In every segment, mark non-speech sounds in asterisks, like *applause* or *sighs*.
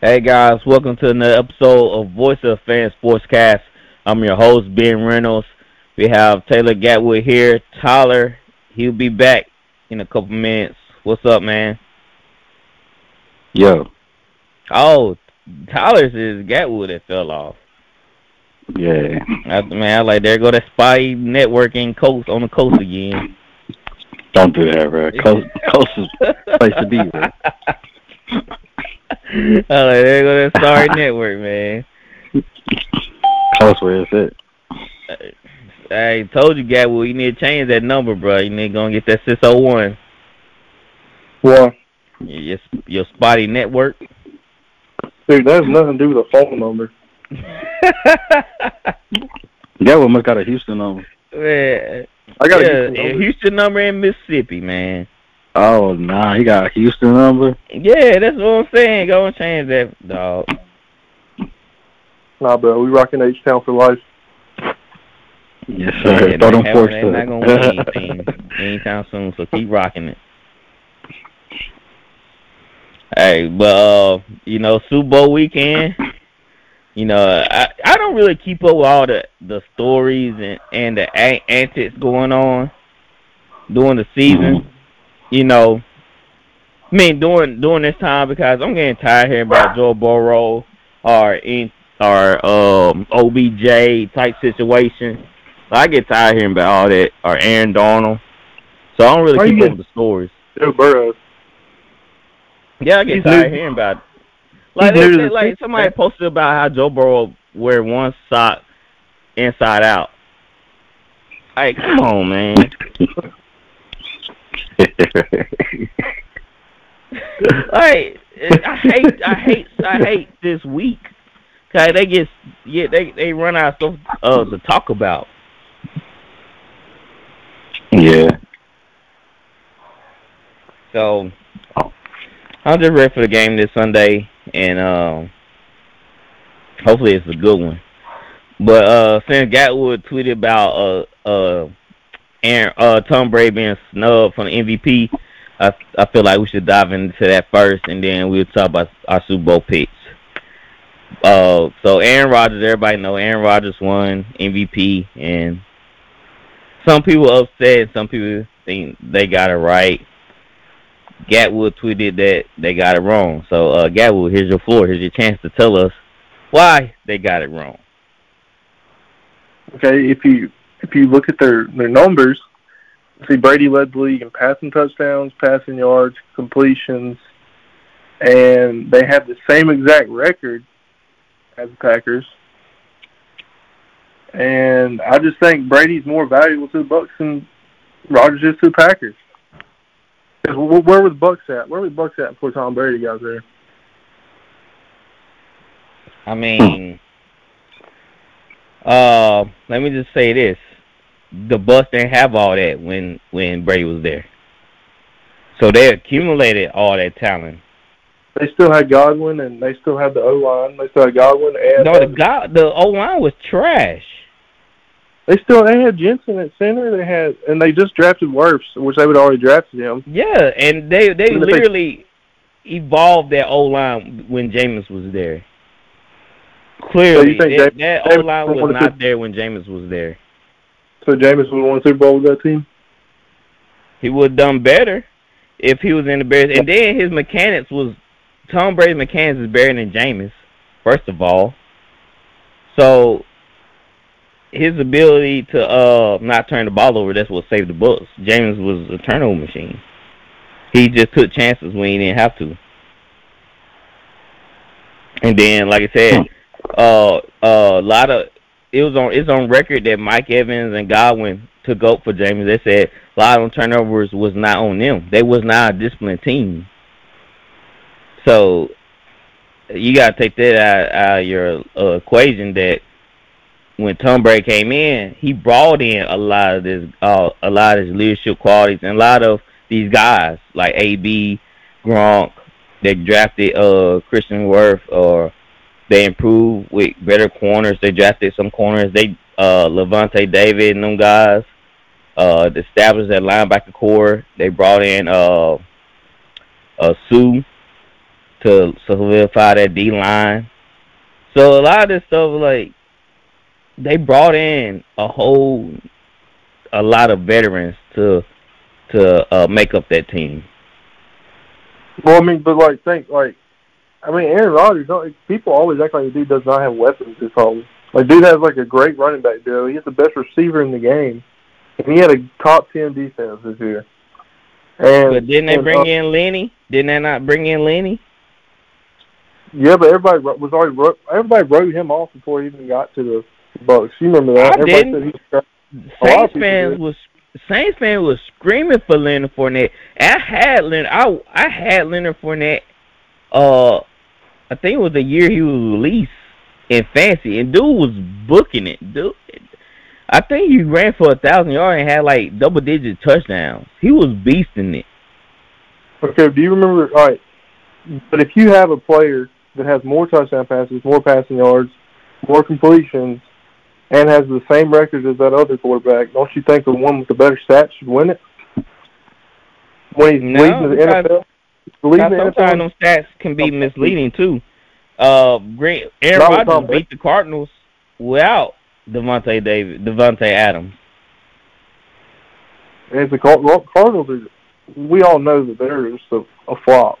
Hey guys, welcome to another episode of Voice of Fan Sportscast. I'm your host Ben Reynolds. We have Taylor Gatwood here. Tyler, he'll be back in a couple minutes. What's up, man? Yo, Oh, Tyler's is Gatwood that fell off. yeah, I, man, I like there go that spy networking coast on the coast again. don't do that, bro. Coast, coast is place to be, bro. *laughs* I like there go that sorry *laughs* network, man. Coast where it's at. Uh, I told you, Gatwood, you need to change that number, bro. You need to go and get that 601. Well, Your, your spotty network. dude, that has nothing to do with the phone number. *laughs* That one must got a Houston number. Man, I got yeah, a Houston a number. Houston number in Mississippi, man. Oh nah, he got a Houston number. Yeah, that's what I'm saying. Go and change that, dog. Nah, bro, we rocking H Town for life. Yes, Yeah, sir. they Throw them haven't- forks they're not gonna win anything anytime soon, so keep rocking it. Hey, but uh, you know, Super Bowl weekend. You know, I I don't really keep up with all the the stories and and the antics going on during the season. You know, I mean during during this time because I'm getting tired hearing about Joe Burrow or in or um OBJ type situation. I get tired hearing about all that or Aaron Donald. So I don't really Why keep up with the stories. Joe Burrow. Yeah, I get He's tired new- hearing about it. Like they, they- like somebody posted about how Joe Burrow wear one sock inside out. Like, come on, man. *laughs* *laughs* Like, I hate, I hate, I hate this week. Cause they get, yeah, they they run out of stuff uh, to talk about. yeah. So I'm just ready for the game this Sunday, and um, hopefully it's a good one. But uh, since Gatwood tweeted about uh uh Aaron uh Tom Brady being snubbed from the MVP, I I feel like we should dive into that first, and then we'll talk about our Super Bowl picks. Uh, so Aaron Rodgers, everybody know Aaron Rodgers won MVP, and some people upset, some people think they got it right. Gatwood tweeted that they got it wrong. So, uh, Gatwood, here's your floor. Here's your chance to tell us why they got it wrong. Okay, if you if you look at their their numbers, see Brady led the league in passing touchdowns, passing yards, completions, and they have the same exact record as the Packers. And I just think Brady's more valuable to the Bucks than Rodgers is to the Packers. 'Cause wh- where the Bucks at? Where were the Bucks at before Tom Brady got there? I mean, uh, let me just say this: the Bucks didn't have all that when when Brady was there. So they accumulated all that talent. They still had Godwin, and they still had the O line. They still had Godwin and no, the God, the O line was trash. They still they had Jensen at center. They had and they just drafted Wirfs, which they would already drafted him. Yeah, and they they literally evolved that O line when Jameis was there. Clearly, so that, that O line was not there when Jameis was there. So Jameis would won a Super Bowl with that team. He would have done better if he was in the Bears. And then his mechanics was Tom Brady's mechanics is better than Jameis, first of all. So his ability to uh not turn the ball over, that's what saved the Bucks. Jameis was a turnover machine. He just took chances when he didn't have to. And then, like I said, uh, uh, a lot of it was on it's on record that Mike Evans and Godwin took up for Jameis. They said a lot of turnovers was not on them. They was not a disciplined team. So you got to take that out, out of your uh, equation. That when Tom Brady came in, he brought in a lot of this, uh, a lot of his leadership qualities, and a lot of these guys like AB, Gronk. They drafted uh Christian Worth or they improved with better corners. They drafted some corners. They uh Lavonte David and them guys uh established that linebacker core. They brought in uh uh Suh to solidify that D line. So a lot of this stuff like they brought in a whole a lot of veterans to to uh, make up that team. Well, I mean, but like think like I mean, Aaron Rodgers. Don't, people always act like the dude does not have weapons. This whole like dude has like a great running back duo. He has the best receiver in the game, and he had a top ten defense this year. And but didn't they and, bring uh, in Lenny? Didn't they not bring in Lenny? Yeah, but everybody was already everybody wrote him off before he even got to the Bucks. You remember that? I everybody didn't. Saints fans was Saints fans was screaming for Leonard Fournette. I had Leonard. I I had Leonard Fournette. Uh, I think it was the year he was released in fancy, and dude was booking it. Dude, I think he ran for a thousand yards and had like double digit touchdowns. He was beasting it. Okay, do you remember? All right, but if you have a player that has more touchdown passes, more passing yards, more completions, and has the same record as that other quarterback, don't you think the one with the better stats should win it? When he's no, leading the NFL? Leading the sometimes those stats can be misleading too. Uh, great Aaron Rodgers beat the Cardinals without Davante David, Davante Adams. And the Cardinals, are, we all know that they're just a, a flop.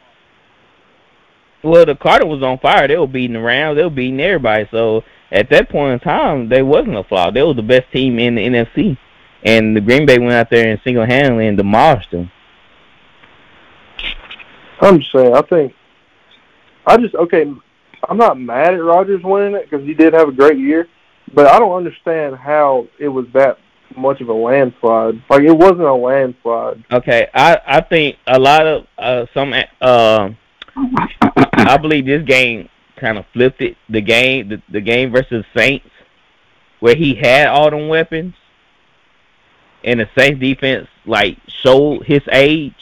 Well, the Cardinals was on fire. They were beating the Rams. They were beating everybody. So at that point in time, they wasn't a flop. They were the best team in the NFC. And the Green Bay went out there and single-handedly and demolished them. I'm just saying. I think I just okay. I'm not mad at Rodgers winning it because he did have a great year, but I don't understand how it was that much of a landslide. Like it wasn't a landslide. Okay, I I think a lot of uh, some uh, I believe this game kind of flipped it. The game the, the game versus Saints where he had all them weapons and the Saints defense like showed his age.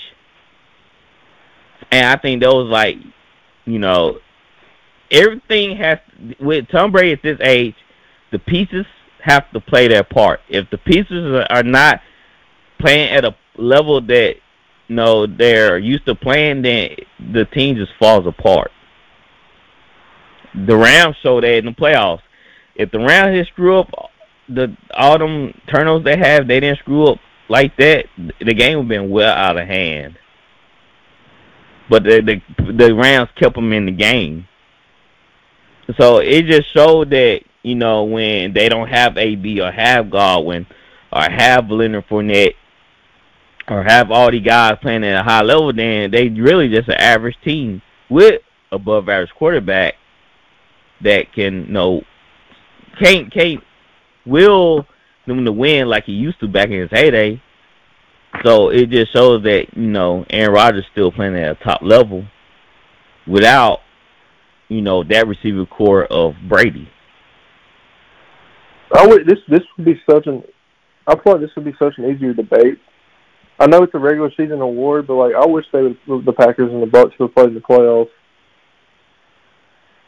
And I think that was like, you know, everything has with Tom Brady at this age, the pieces have to play their part. If the pieces are not playing at a level that you know they're used to playing, then the team just falls apart. The Rams showed that in the playoffs. If the Rams didn't screw up the all them turnovers they have, they didn't screw up like that, the game would have been well out of hand. But the the, the Rams kept them in the game. So it just showed that you know when they don't have AB or have Godwin or have Leonard Fournette or have all these guys playing at a high level, then they really just an average team with above average quarterback that can you know can't can't will them to win like he used to back in his heyday. So it just shows that you know Aaron Rodgers still playing at a top level without you know, that receiver core of Brady. I would this this would be such an I thought this would be such an easier debate I know it's a regular season award, but like I wish they would, the Packers and the Bucks would play in the playoffs.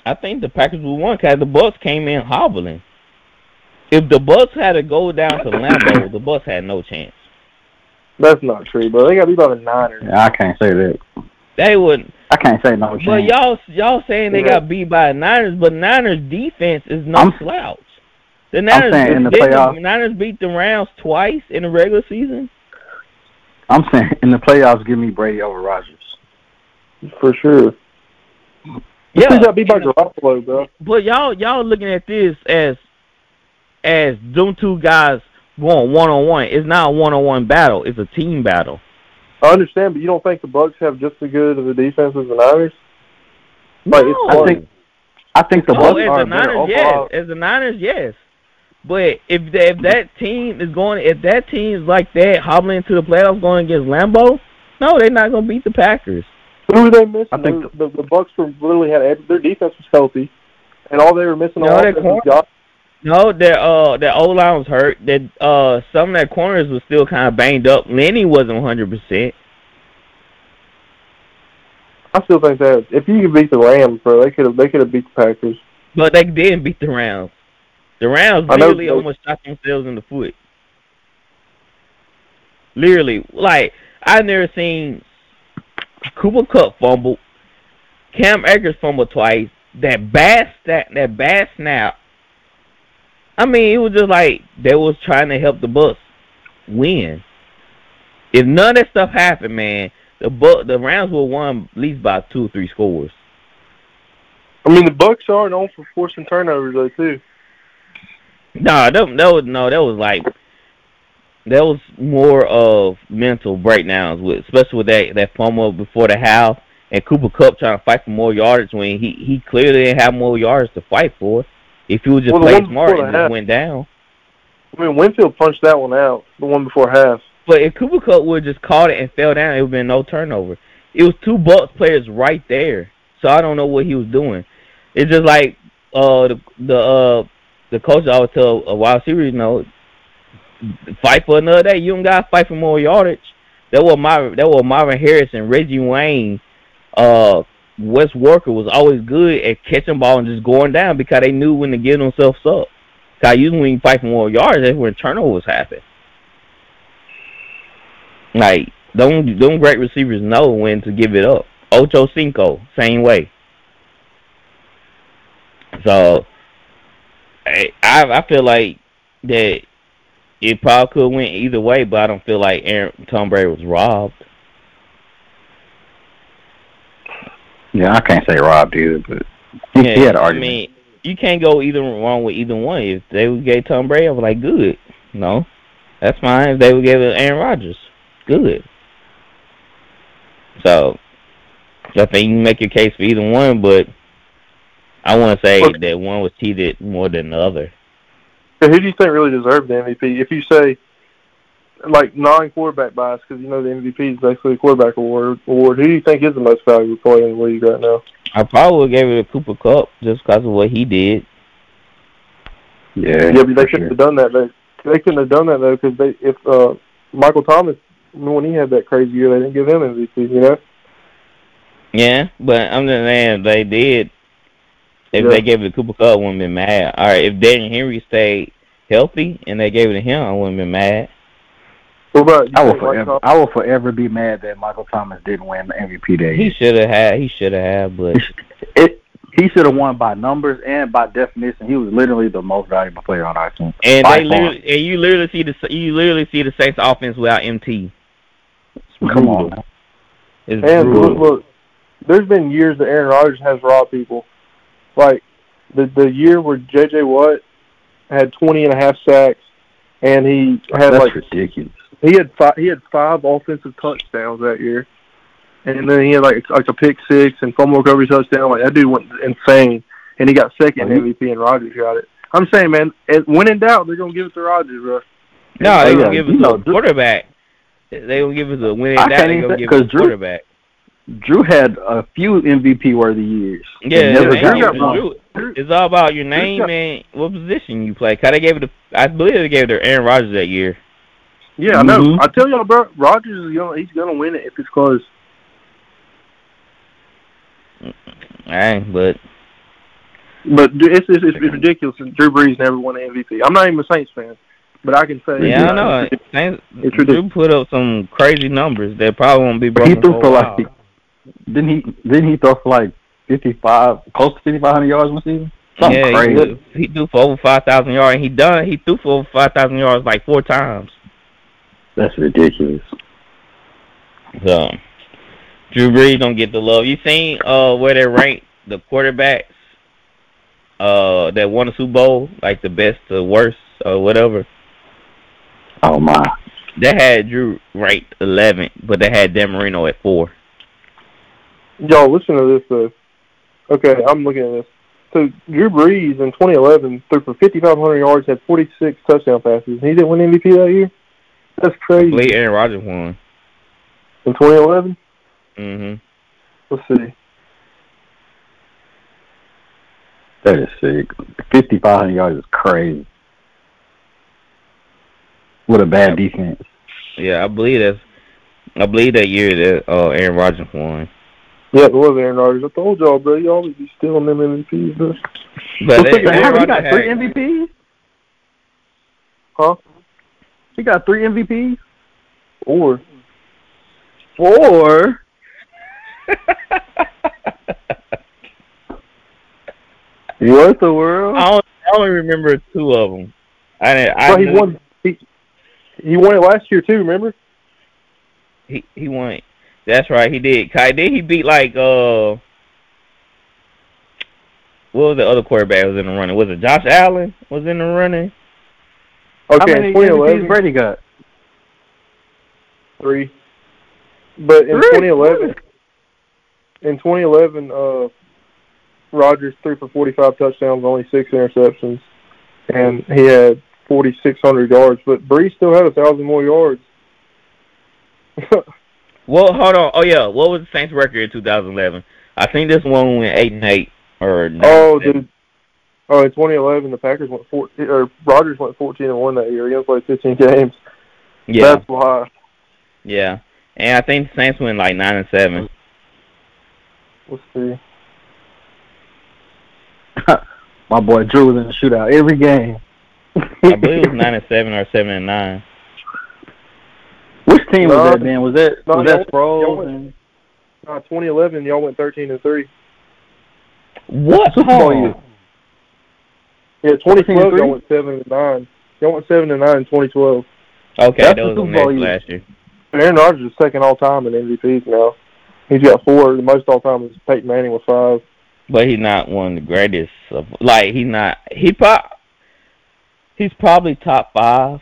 I think the Packers would won because the Bucks came in hobbling. If the Bucks had to go down to Lambeau, the Bucks had no chance. That's not true, but they got beat by the Niners. Yeah, I can't say that. They wouldn't. I can't say no chance. But y'all, y'all saying they Yeah. got beat by the Niners, but Niners defense is no I'm- slouch. The Niners, saying in the playoffs- the Niners beat the Rams twice in the regular season. I'm saying in the playoffs, give me Brady over Rodgers. For sure. Yeah, They got beat by and the- Garoppolo, bro. But y'all y'all looking at this as as them two guys going one on one. It's not a one on one battle. It's a team battle. I understand, but you don't think the Bucks have just as good of a defense as the Niners? Like, it's No. I think I think the oh, Bucks as are the a better Niners, yes. overall. As the Niners, yes. But if the, if that team is going, if that team is like that hobbling into the playoffs going against Lambeau, no, they're not going to beat the Packers. Who were they missing? I think the, the, the Bucks were literally had their defense was healthy, and all they were missing No, on their offense was corner- Josh. No, their uh their O line was hurt. That uh some of their corners was still kind of banged up. Lenny wasn't one hundred percent. I still think that if you could beat the Rams, bro, they could have they could have beat the Packers. But they didn't beat the Rams. The Rams I know literally almost shot themselves in the foot. Literally, like I've never seen Cooper Kupp fumble, Cam Akers fumble twice. That bad that that bad snap. I mean, it was just like they was trying to help the Bucks win. If none of that stuff happened, man, the Buck the Rams will won at least by two or three scores. I mean, the Bucks are known for forcing turnovers though too. No, that, that was no, that was like that was more of mental breakdowns with, especially with that that fumble before the half and Cooper Kupp trying to fight for more yardage when he he clearly didn't have more yards to fight for. If he would just Well, play smart and the just went down. I mean, Winfield punched that one out, the one before half. But if Cooper Kupp would have just caught it and fell down, it would have been no turnover. It was two Bucks players right there, so I don't know what he was doing. It's just like uh the the uh the coach I always tell a wide receiver, you know, fight for another day. You don't gotta fight for more yardage. That was Marvin. That was Marvin Harrison, Reggie Wayne, uh, Wes Welker was always good at catching ball and just going down because they knew when to get themselves up. Cause usually when you fight for more yards, that's when turnovers happen. Like don't don't great receivers know when to give it up. Ocho Cinco, same way. So I I I feel like that it probably could went either way, but I don't feel like Aaron Tom Brady was robbed. Yeah, I can't say robbed either, but he, he had an I mean, you can't go either wrong with either one. If they would gave Tom Brady, I was like, good. No, that's fine. If they would give it Aaron Rodgers, good. So, I think you can make your case for either one, but I want to say Look- that one was cheated more than the other. So who do you think really deserved the MVP? If you say like non-quarterback bias, because you know the MVP is basically a quarterback award. Award. Who do you think is the most valuable player in the league right now? I probably would give it to Cooper Kupp just because of what he did. yeah, Yeah, but they for couldn't sure. have done that. They they couldn't have done that though, because they if uh, Michael Thomas when he had that crazy year, they didn't give him MVP. You know. Yeah, but I'm just saying they did. If Yeah. they gave it to Cooper Kupp, I wouldn't been mad. All right, if Derrick Henry stayed healthy and they gave it to him, I wouldn't been mad. What about you I will forever, Thomas- I will forever be mad that Michael Thomas didn't win the MVP that He should have had. He should have had, but It, he should have won by numbers and by definition. He was literally the most valuable player on our team. and they literally and you literally see the you literally see the Saints offense without MT. It's Come on, brutal. It's And brutal. look, look, there's been years that Aaron Rodgers has robbed people. Like the the year where J.J. Watt had 20 and a half sacks, and he had That's like ridiculous. He had five he had five offensive touchdowns that year, and then he had like like a pick six and fumble recovery touchdown. Like that dude went insane, and he got second he- MVP, and Rodgers got it. I'm saying, man, when in doubt, they're gonna give it to Rodgers, bro. no, they Yeah, gonna give it to know, a Drew- quarterback. They gonna give it to a winning I can't They even gonna say- give 'cause it to a Drew- quarterback. Drew had a few MVP worthy years. Yeah, He never it got one. Drew- It's all about your name got- and what position you play. Cause they gave it to, I believe they gave it to Aaron Rodgers that year. Yeah, I know. Mhm. I tell y'all, bro. Rodgers is gonna he's gonna win it if it's close. Hey, but But dude, it's it's, it's ridiculous. that Drew Brees never won an MVP. I'm not even a Saints fan, but I can say yeah, I know. Saints, It's Drew ridiculous. put up some crazy numbers that probably won't be But He threw for, for like while. didn't he didn't he throw for like fifty five close to fifty five hundred yards one season? Something yeah, he crazy. threw, he threw for over five thousand yards, and he done. He threw for over five thousand yards like four times. That's ridiculous. So, Drew Brees don't get the love. You seen uh where they rank the quarterbacks uh that won the Super Bowl, like the best to worst or whatever. Oh my. They had Drew ranked 11, but they had Dan Marino at four. Y'all listen to this though. Okay, I'm looking at this. So Drew Brees in 2011 threw for 5,500 yards, had 46 touchdown passes. and He didn't win MVP that year. That's crazy. believe Aaron Rodgers won. In 2011, hmm let's see. That is sick. Fifty five hundred yards is crazy. With a bad defense. Yeah, I believe that's. I believe that year that uh, Aaron Rodgers won. Yeah, it was Aaron Rodgers. I told y'all, bro. You always be stealing them MVPs, bro. But they, *laughs* Aaron he got three MVPs? Huh? He got three MVPs? Or Four? *laughs* What the world? I, only, I only remember two of them. I didn't- I Well, he won. He, he won it last year too. Remember? He he won. That's right, he did. Kai did he beat like uh what was the other quarterback was in the running? Was it Josh Allen was in the running? How Okay, many MVPs 2011, Brady got? three. But in 2011, in 2011, uh, Rodgers threw for 45 touchdowns, only six interceptions, and he had 4,600 yards. But Brees still had a thousand more yards. *laughs* Well, hold on. Oh yeah, what was the Saints record in 2011? I think this one went eight and eight or nine oh, and seven. dude. Oh, in 2011, the Packers went 14, or Rodgers went 14 and one that year. He only played 15 games. yeah, That's why. yeah. And I think the Saints went like nine and seven. Let's see. *laughs* My boy Drew was in the shootout every game. I believe it was nine and seven or seven and nine. *laughs* Which team No, was that then? Was that no, was y'all- that Sproles y'all went- and Uh, 2011, y'all went 13 and three. What? Super Bowl year? Yeah, 2012, three? y'all went seven and nine. Y'all went seven and nine in 2012. Okay, That's that the was Super next Bowl last year. Aaron Rodgers is second all time in MVPs now. He's got four. The most all time is Peyton Manning with five. But he's not one of the greatest. Of, like he's not. He pro. He's probably top five.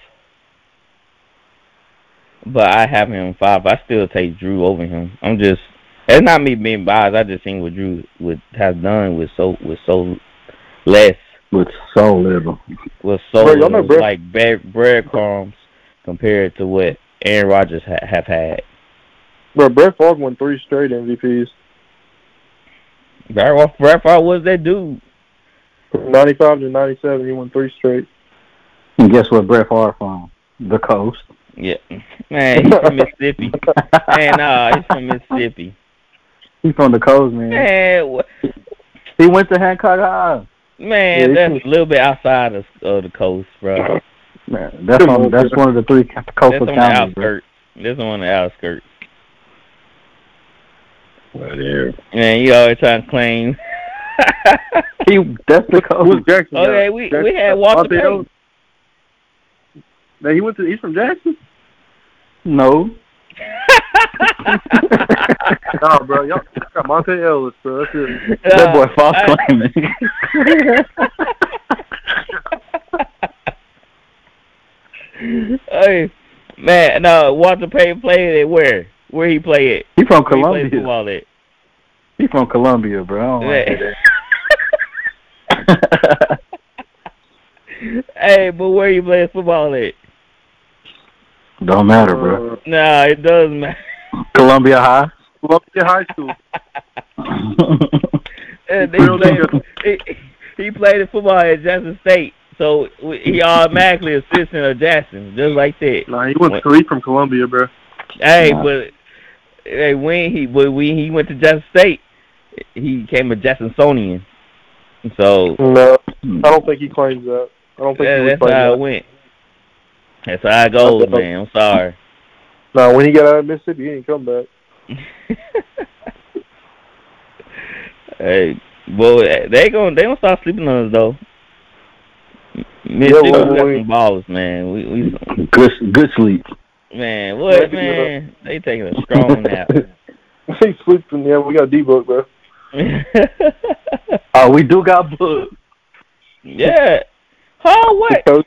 But I have him five. I still take Drew over him. I'm just. It's not me being biased. I just think what Drew would have done with so with so less with so little. with so Bro, y'all know little, like bread breadcrumbs compared to what Aaron Rodgers ha- have had. Bro, Brett Favre won three straight MVPs. Brett, Brad Favre was that dude. From 95 to 97, he won three straight. And guess what Brett Favre from? The coast. Yeah, man, he's from Mississippi. *laughs* Man, nah, he's from Mississippi. He's from the coast, man. Man, wha- He went to Hancock High. Man, Yeah, that's from- a little bit outside of, of the coast, bro. Man, that's on, on, that's one of the three That's coastal on the counties, bro. outskirts. That's on the outskirts. Whatever. Man, you always trying to claim. *laughs* He that's the Who's coast. Jackson? Oh, okay, we Jackson- we had Walter Monte Payton. Now, he went to. He's from Jackson. No. *laughs* Nah, bro, y'all got Monta Ellis, bro. That's it. That boy false I- claiming. hey, man, no, Walter Payton played it where? Where he played it? he from Where he played Columbia. football at? He from Columbia, bro. I don't wanna that. *laughs* hey, but where you played football at? Don't matter, bro. Uh, Nah, it does matter. Columbia High. Columbia High School. *laughs* And he, Real played, nigga. he, he played football at Jackson State So he automatically assistant of Jackson, just like that. Nah, he went straight from Columbia, bro. Hey, nah. but hey, when he but when he went to Jackson State, he became a Jacksonian. So no, I don't think he claims that. I don't think yeah, that's how that. it went. That's how it goes, man. I'm sorry. No, when he got out of Mississippi, he didn't come back. *laughs* hey, well, they gonna they gonna start sleeping on us though. Mississippi yeah, well, got some balls, man. We we good good sleep. Man, what man? They taking a strong *laughs* nap. they sleeping. Yeah, we got D book, bro. *laughs* oh, we do got book. Yeah. Oh, what?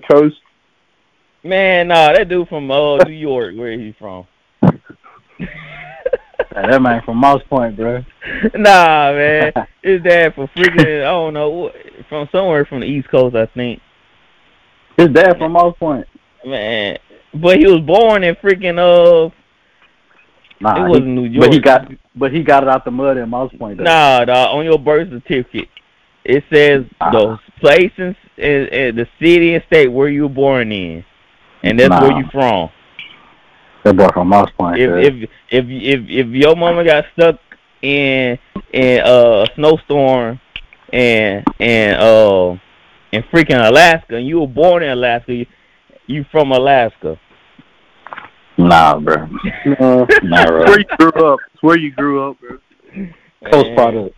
the coast? Man, nah, that dude from uh, New York. Where he from? that man from Moss Point, bro. *laughs* Nah, man, his dad from freaking I don't know from somewhere from the East Coast, I think. His dad from Moss Point. Man, but he was born in freaking uh. Nah, it wasn't New York. But he got, but he got it out the mud in Moss Point. Though. Nah, dog, on your birth certificate, it says uh, the place and, and, and, the city and state where you were born in, and that's nah. where you from. That boy from Moss Point. If, if if if if your mama got stuck in in uh, a snowstorm and and uh in freaking Alaska, and you were born in Alaska, you, you from Alaska. Nah, bro. No, nah, bro. Where you grew up? It's where you grew up, bro. Coast product.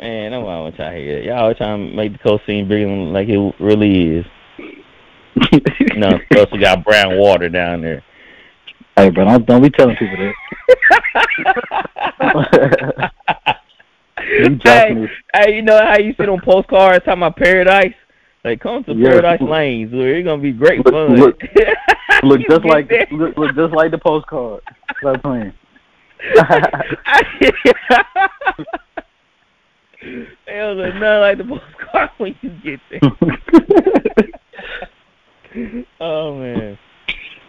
Man, that's why I'm trying to hear. Y'all always trying to make the coast seem bigger than like it really is. you know, plus we got brown water down there. Hey, bro, don't don't be telling people that. *laughs* hey, hey, you know how you sit on postcards talking about paradise? Like, come to yeah. Paradise Lanes, where it's gonna be great look, fun. Look, *laughs* look just like look, look just like the postcard. Stop playing. *laughs* Hell, look nothing like the postcard *laughs* when you get there. *laughs* oh man.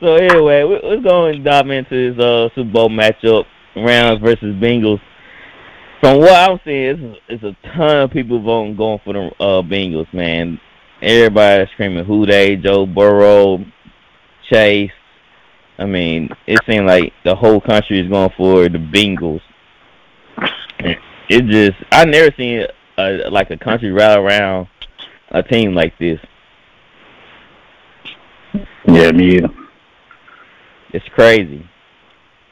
So anyway, we, let's go and dive into this uh, Super Bowl matchup: Rams versus Bengals. From what I'm seeing, it's, it's a ton of people voting going for the uh, Bengals. Man, everybody screaming "Who they?" Joe Burrow, Chase. I mean, it seems like the whole country is going for the Bengals it just I never seen a, like a country rally around a team like this. Yeah, me either. It's crazy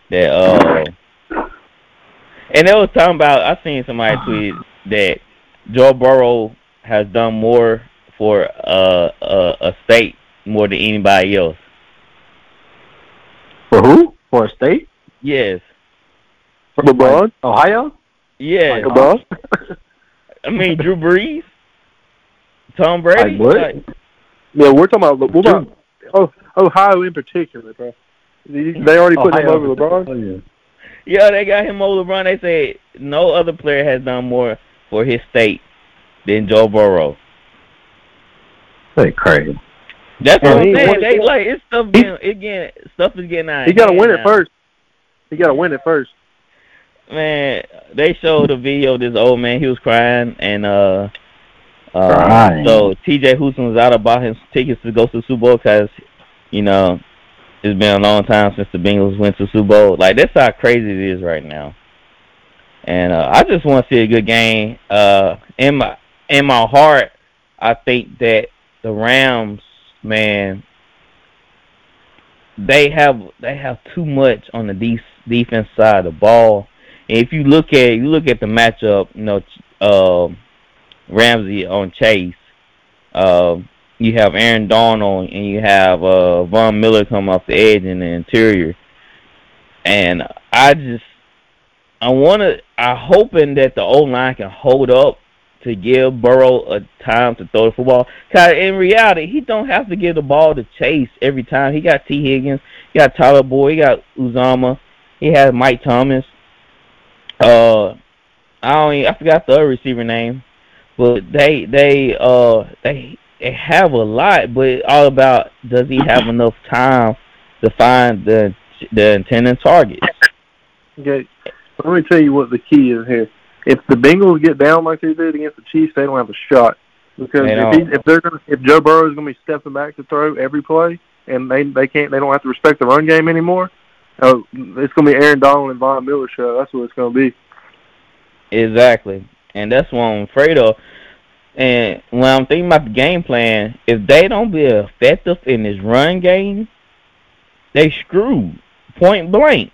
that uh, and they was talking about I seen somebody tweet that Joe Burrow has done more for uh, a, a state more than anybody else. For who? For a state? Yes. For LeBron? Ohio? Yeah. Like *laughs* I mean, Drew Brees, Tom Brady. Like what? Like, yeah, we're talking about what about oh, Ohio in particular, bro. They already put Ohio him over LeBron. Oh, yeah. yeah, they got him over LeBron. They say no other player has done more for his state than Joe Burrow. Say crazy. That's Yeah, what I'm saying. They like it's stuff getting it getting stuff is getting out. He got to hand win it now. first. He got to win it first. Man, they showed a video of this old man. He was crying, and uh, uh, Crying. so T.J. Houston was out about his tickets to go to the Super Bowl because, you know, it's been a long time since the Bengals went to the Super Bowl. Like that's how crazy it is right now. And uh, I just want to see a good game. Uh, in my in my heart, I think that the Rams, man, they have they have too much on the de- defense side of the ball. And if you look at you look at the matchup, you know, um Ramsey on Chase. Um, you have Aaron Donald and you have uh, Von Miller come off the edge in the interior. And I just I want to I hoping that the O line can hold up to give Burrow a time to throw the football. Cause in reality, he don't have to give the ball to Chase every time. He got Tee Higgins, he got Tyler Boyd, he got Uzomah, he has Mike Thomas. Uh, I don't even, I forgot the other receiver name, but they they uh they they have a lot, but it's all about does he have enough time to find the the intended target. Okay. Let me tell you what the key is here. If the Bengals get down like they did against the Chiefs, they don't have a shot. Because They if, he, if they're gonna, if Joe Burrow is going to be stepping back to throw every play, and they they can't they don't have to respect the run game anymore, uh, it's to be Aaron Donald and Von Miller show. That's what it's to be. Exactly. And that's what I'm afraid of. And when I'm thinking about the game plan, if they don't be effective in this run game, they screwed. Point blank.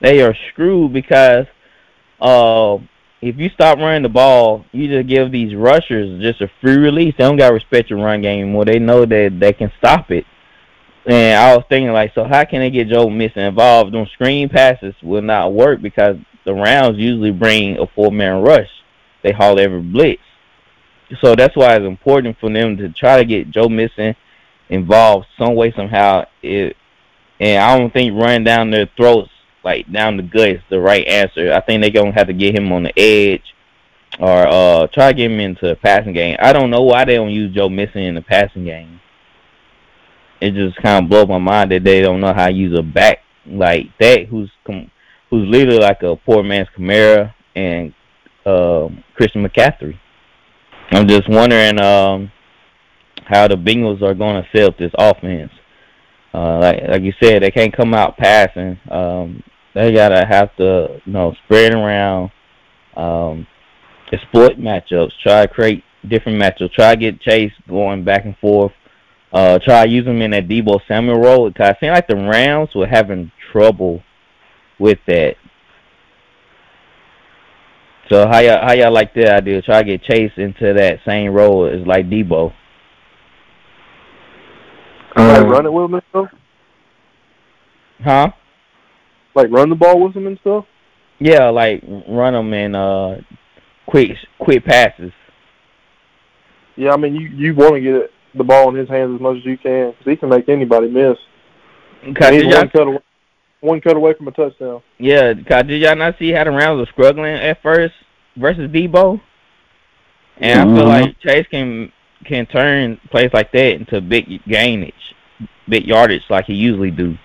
They are screwed because uh, if you stop running the ball, you just give these rushers just a free release. They don't got respect your run game anymore. They know that they can stop it. And I was thinking like, so how can they get Joe Mixon involved? Those screen passes will not work because the rounds usually bring a four man rush. They haul every blitz. So that's why it's important for them to try to get Joe Mixon involved some way somehow. It and I don't think running down their throats like down the gut is the right answer. I think they're gonna have to get him on the edge or uh try to get him into the passing game. I don't know why they don't use Joe Mixon in the passing game. It just kind of blows my mind that they don't know how to use a back like that who's com- who's literally like a poor man's Kamara and um Christian McCaffrey. I'm just wondering um how the Bengals are going to set up this offense. Uh, like like you said, they can't come out passing. Um, they gotta have to you know spread around, um, exploit matchups, try to create different matchups, try to get Chase going back and forth. Uh, try to use him in that Deebo Samuel role. Cause I seem like the Rams were having trouble with that. So how y'all how y'all like that idea? Try to get Chase into that same role as like Deebo. like Uh, run it with him and stuff. Huh? Like run the ball with him and stuff. Yeah, like run them in uh quick quick passes. Yeah, I mean you you want to get it, the ball in his hands as much as you can because he can make anybody miss. Cause And he's one cut away, one cut away from a touchdown. yeah, cause did y'all not see how the Rams were struggling at first versus Deebo? And I feel Mhm. like Chase can can turn plays like that into big gainage, big yardage like he usually do.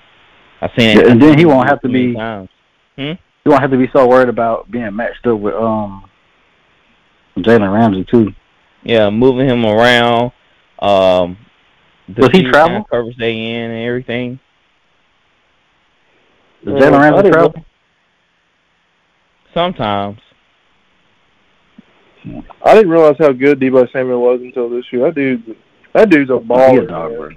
I seen it. Yeah, and then he won't have to be- times. you won't have to be so worried about being matched up with um Jalen Ramsey too. Yeah, moving him around. Um, the Does he huge travel? kind of Coverage they in and everything. Does Yeah, Jalen I Ramsey travel? Sometimes. I didn't realize how good Deebo Samuel was until this year. That dude, that dude's a He a baller. dog,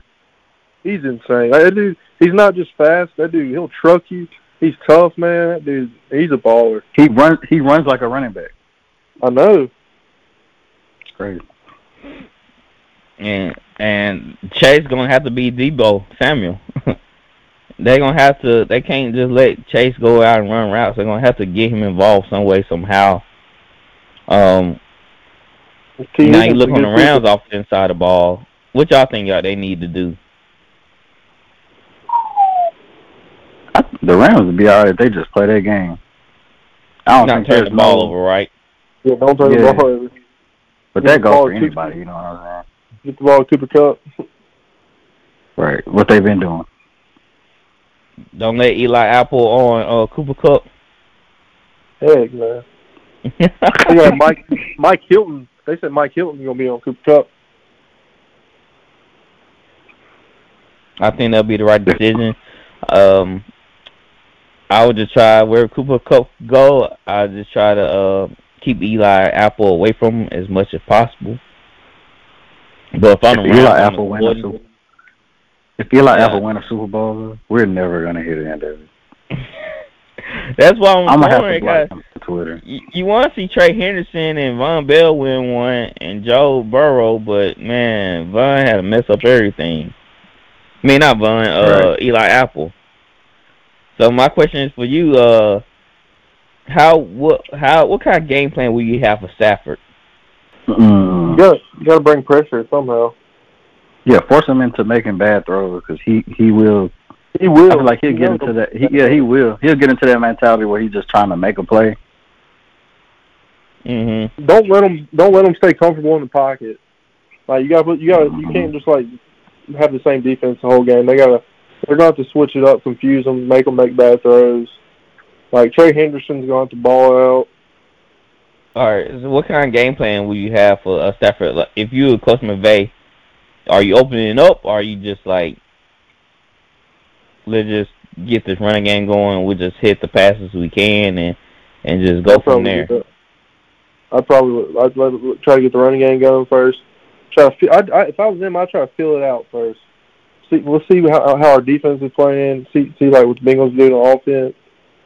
He's insane. That dude, he's not just fast. That dude, he'll truck you. He's tough, man. That dude, he's a baller. He runs. He runs like a running back. I know. It's crazy. And and Chase gonna have to be Deebo Samuel. *laughs* they gonna have to. They can't just let Chase go out and run routes. They're gonna have to get him involved some way somehow. Um, T. now you Higgins look a on the good Rams offense side of the ball. What y'all think y'all they need to do? I, the Rams would be all right if they just play their game. I don't Not think turn there's the ball no, over, right? Yeah, don't turn Yeah. the ball over. But Yeah, that goes for anybody. You know what I'm saying? Get the ball to Cooper Kupp. Right. What they've been doing. Don't let Eli Apple on uh, Cooper Kupp. Heck, man. they got Mike *laughs* Mike Hilton. They said Mike Hilton gonna be on Cooper Kupp. I think that'll be the right decision. Um, I would just try where Cooper Kupp go. I just try to uh, keep Eli Apple away from him as much as possible. But if I'm If Eli Apple win a Super, if Eli Apple win a Super Bowl, we're never gonna hit the end of it. *laughs* That's why I'm, I'm gonna have wondering, to block guys. Twitter. You, you want to see Trey Hendrickson and Vonn Bell win one and Joe Burrow, but man, Von had to mess up everything. I mean, not Von, uh, Right. Eli Apple. So my question is for you, uh, how what how what kind of game plan will you have for Stafford? Mm. You got you got to bring pressure somehow. Yeah, force him into making bad throws because he he will. He will. I feel like he'll get into that. He, yeah, he will. He'll get into that mentality where he's just trying to make a play. Mm-hmm. Don't let them. Don't let them stay comfortable in the pocket. Like you got. to You got. to You can't just like have the same defense the whole game. They gotta. They're going to have to switch it up, confuse them, make them make bad throws. Like Trey Hendrickson's going to have to ball out. All right. So what kind of game plan will you have for uh, Stafford? Like, if you were Coach McVay, are you opening up, or are you just like, let's just get this running game going. We'll just hit the passes we can and and just go I'd from there. I'd probably. I'd let, try to get the running game going first. Try to. I'd, I, if I was them, I'd try to feel it out first. See, we'll see how, how our defense is playing. See, see like what the Bengals do on offense.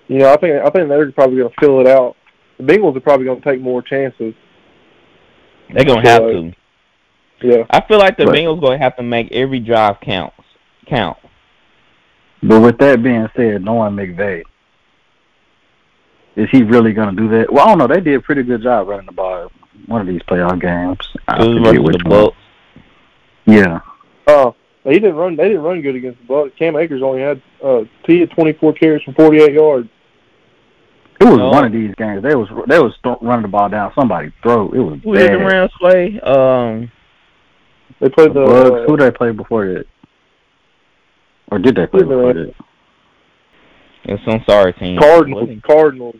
You know, I think I think they're probably going to fill it out. The Bengals are probably going to take more chances. They're gonna have to. Yeah. I feel like the Right. Bengals gonna have to make every drive counts count. But with that being said, knowing McVay, is he really going to do that? Well, I don't know. They did a pretty good job running the ball one of these playoff games. I forget which the one. Yeah. Oh, he didn't run. They didn't run good against the Bucks. Cam Akers only had uh, he had 24 carries for 48 yards. It was No. one of these games. They was they was th- running the ball down somebody's throat. It was Who did the bad. Rams play? Um, They played The the, Bucks. uh, Who they play before that? Or did they play Who the before Rams? it was some sorry team. Cardinals. Wasn't- Cardinals.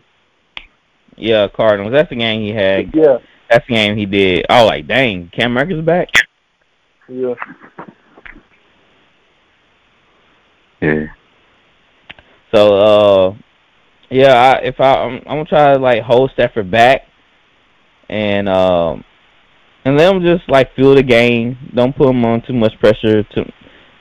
Yeah, Cardinals. That's the game he had. Yeah. That's the game he did. Oh, like dang, Cam Akers back. Yeah. Yeah. So, uh, yeah, I, if I, I'm, I'm gonna try to like hold Stafford back, and um, and let him just like feel the game. Don't put him on too much pressure to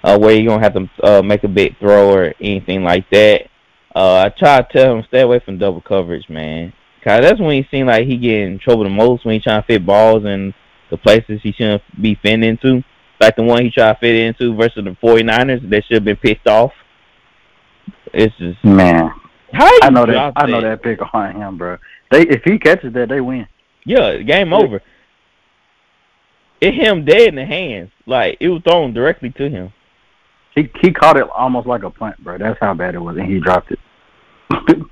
uh, where you're gonna have to uh, make a big throw or anything like that. Uh, I try to tell him stay away from double coverage, man. Cause that's when he seems like he get in trouble the most when he trying to fit balls in the places he shouldn't be fitting into. Like the one he tried to fit into versus the 49ers that should have been pissed off. It's just Man, how I know that. I know that pick on him, bro. They if he catches that, they win. Yeah, game over. It hit him dead in the hands. Like it was thrown directly to him. He he caught it almost like a punt, bro. That's how bad it was, and he dropped it. *laughs*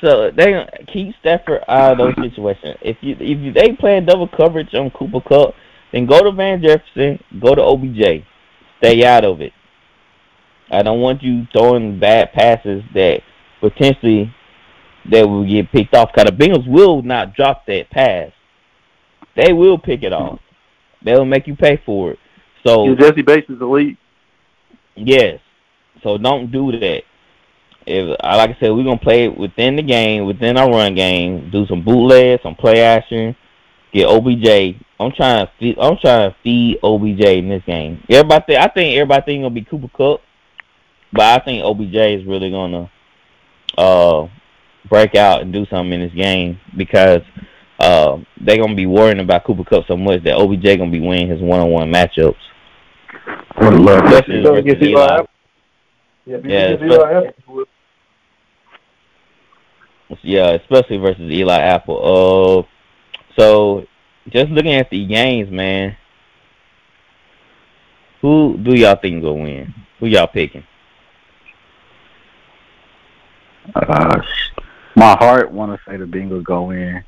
So they keep Stafford out of those situations. If you if they playing double coverage on Cooper Kupp, then go to Van Jefferson, go to OBJ, stay out of it. I don't want you throwing bad passes that potentially that will get picked off. Cause the Bengals will not drop that pass. They will pick it off. They'll make you pay for it. So Jessie Bates is elite. Yes. So don't do that. If I like I said, we're gonna play it within the game, within our run game, do some bootlegs, some play action, get OBJ. I'm trying to feed, I'm trying to feed OBJ in this game. Everybody, think, I think everybody think gonna be Cooper Kupp, but I think OBJ is really gonna uh break out and do something in this game because uh they're gonna be worrying about Cooper Kupp so much that OBJ gonna be winning his one on one matchups. Would love to Especially see against Eli Eli. Yeah, Yeah, against it's Eli Apple. Yeah, especially versus Eli Apple. Uh, so just looking at the games, man. Who do y'all think will win? Who y'all picking? Uh, my heart want to say the Bengals go in,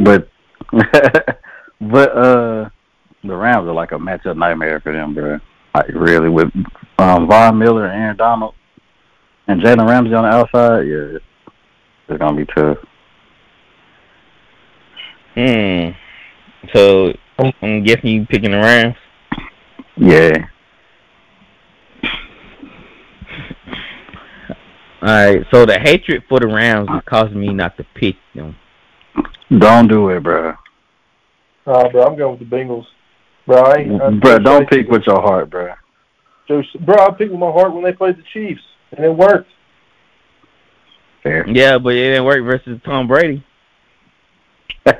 but *laughs* but uh, the Rams are like a matchup nightmare for them, bro. Like really, with um, Von Miller, and Aaron Donald, and Jalen Ramsey on the outside, yeah, it's, it's gonna be tough. Hmm. So I'm guessing you picking the Rams. Yeah. All right. So the hatred for the Rams is causing me not to pick them. Don't do it, bro. Uh, bro, I'm going with the Bengals. Bro, I ain't, I, Bro, don't pick with your heart, bro. Joe, bro, I picked with my heart when they played the Chiefs, and it worked. Fair. Yeah, but it didn't work versus Tom Brady. Joe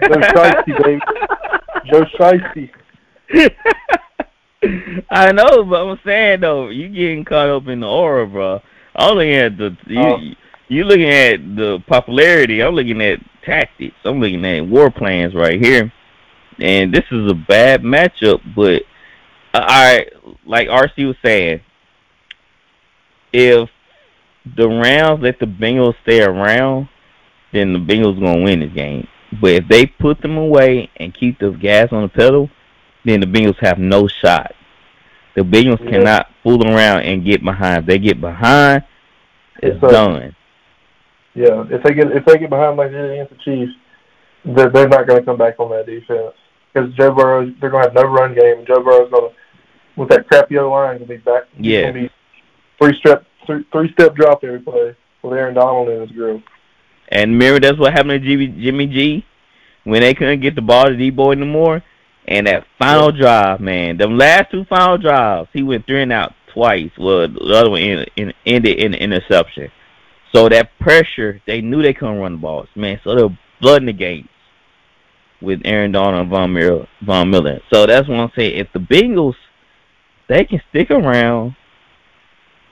Shiesty, baby. Joe Shiesty. *laughs* I know, but I'm saying though, you getting caught up in the aura, bro. I'm looking at the you. Oh. You looking at the popularity. I'm looking at tactics. I'm looking at war plans right here, and this is a bad matchup. But uh, right, like RC was saying, if the Rams let the Bengals stay around, then the Bengals gonna win this game. But if they put them away and keep the gas on the pedal, then the Bengals have no shot. The Bengals Yeah. cannot fool around and get behind. If they get behind, it's sir. done. Yeah, if they get if they get behind like they did against the Chiefs, they're, they're not going to come back on that defense because Joe Burrow they're going to have no run game. and Joe Burrow's going to with that crappy O line going to be back. Yeah. be three step three, three step drop every play with Aaron Donald in his group. And remember, that's what happened to Jimmy, Jimmy G when they couldn't get the ball to Deebo no more. And that final drive, man, them last two final drives, he went three and out twice. Well, the other one ended, in, ended in an interception. So that pressure, they knew they couldn't run the balls, man. So they're blooding the gates with Aaron Donald and Von Miller. Von Miller. So that's what I'm saying. If the Bengals, they can stick around,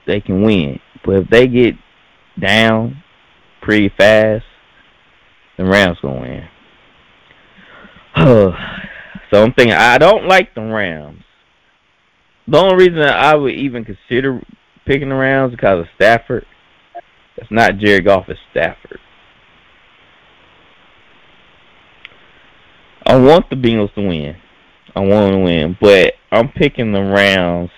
they can win. But if they get down pretty fast, the Rams gonna win. *sighs* so I'm thinking I don't like the Rams. The only reason I would even consider picking the Rams is because of Stafford. It's not Jared Goff, it's Stafford. I want the Bengals to win. I want them to win, but I'm picking the Rams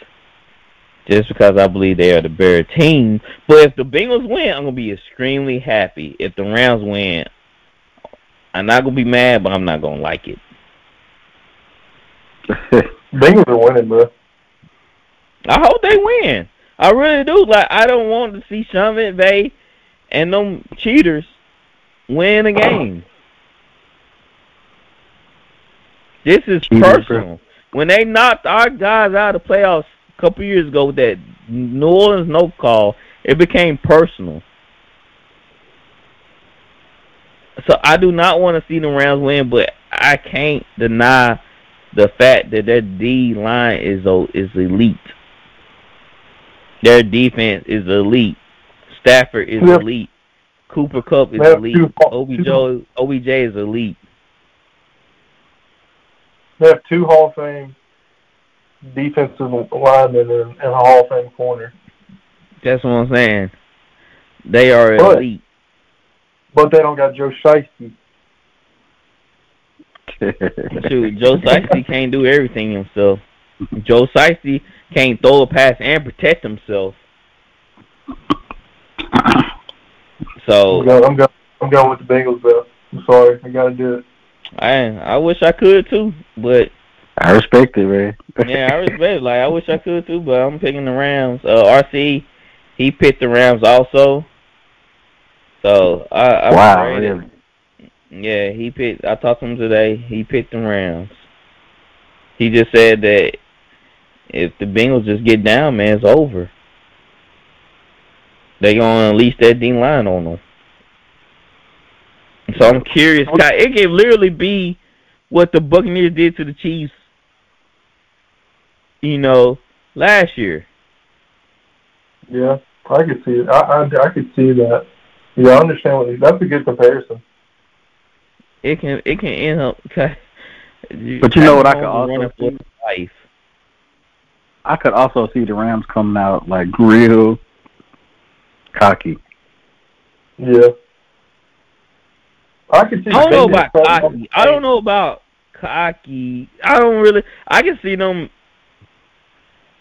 just because I believe they are the better team. But if the Bengals win, I'm gonna be extremely happy. If the Rams win, I'm not gonna be mad, but I'm not gonna like it. *laughs* Are winning, bro. I hope they win. I really do. Like I don't want to see Sean McVay and them cheaters win a game. This is Cheaters, bro. personal. When they knocked our guys out of the playoffs a couple years ago with that New Orleans no call, it became personal. So I do not want to see the Rams win, but I can't deny the fact that their D line is is elite. Their defense is elite. Stafford is elite. Cooper Kupp is elite. OBJ OBJ is elite. They have two Hall of Fame defensive linemen and, and a Hall of Fame corner, That's what I'm saying. They are But- elite. but they don't got Joe Shiesty. Shoot, Joe Shiesty can't do everything himself. Joe Shiesty can't throw a pass and protect himself. So I'm going, I'm going, I'm going with the Bengals, though. I'm sorry, I got to do it. I I wish I could too, but I respect it, man. yeah, I respect it. Like I wish I could too, but I'm picking the Rams. Uh, RC, he picked the Rams also. So I, I wow, afraid really? Yeah, he picked. I talked to him today. He picked the Rams. He just said that if the Bengals just get down, man, it's over. They gonna unleash that D line on them. So I'm curious. Kai, It can literally be what the Buccaneers did to the Chiefs. You know, last year. Yeah, I could see it. I, I, I could see that. Yeah, I understand what that's a good comparison. It can it can end up. *laughs* Kai, But you know what I could also running for see? life. I could also see the Rams coming out like real cocky. Yeah. I could see I don't know about cocky. I don't know about cocky. I don't really. I can see them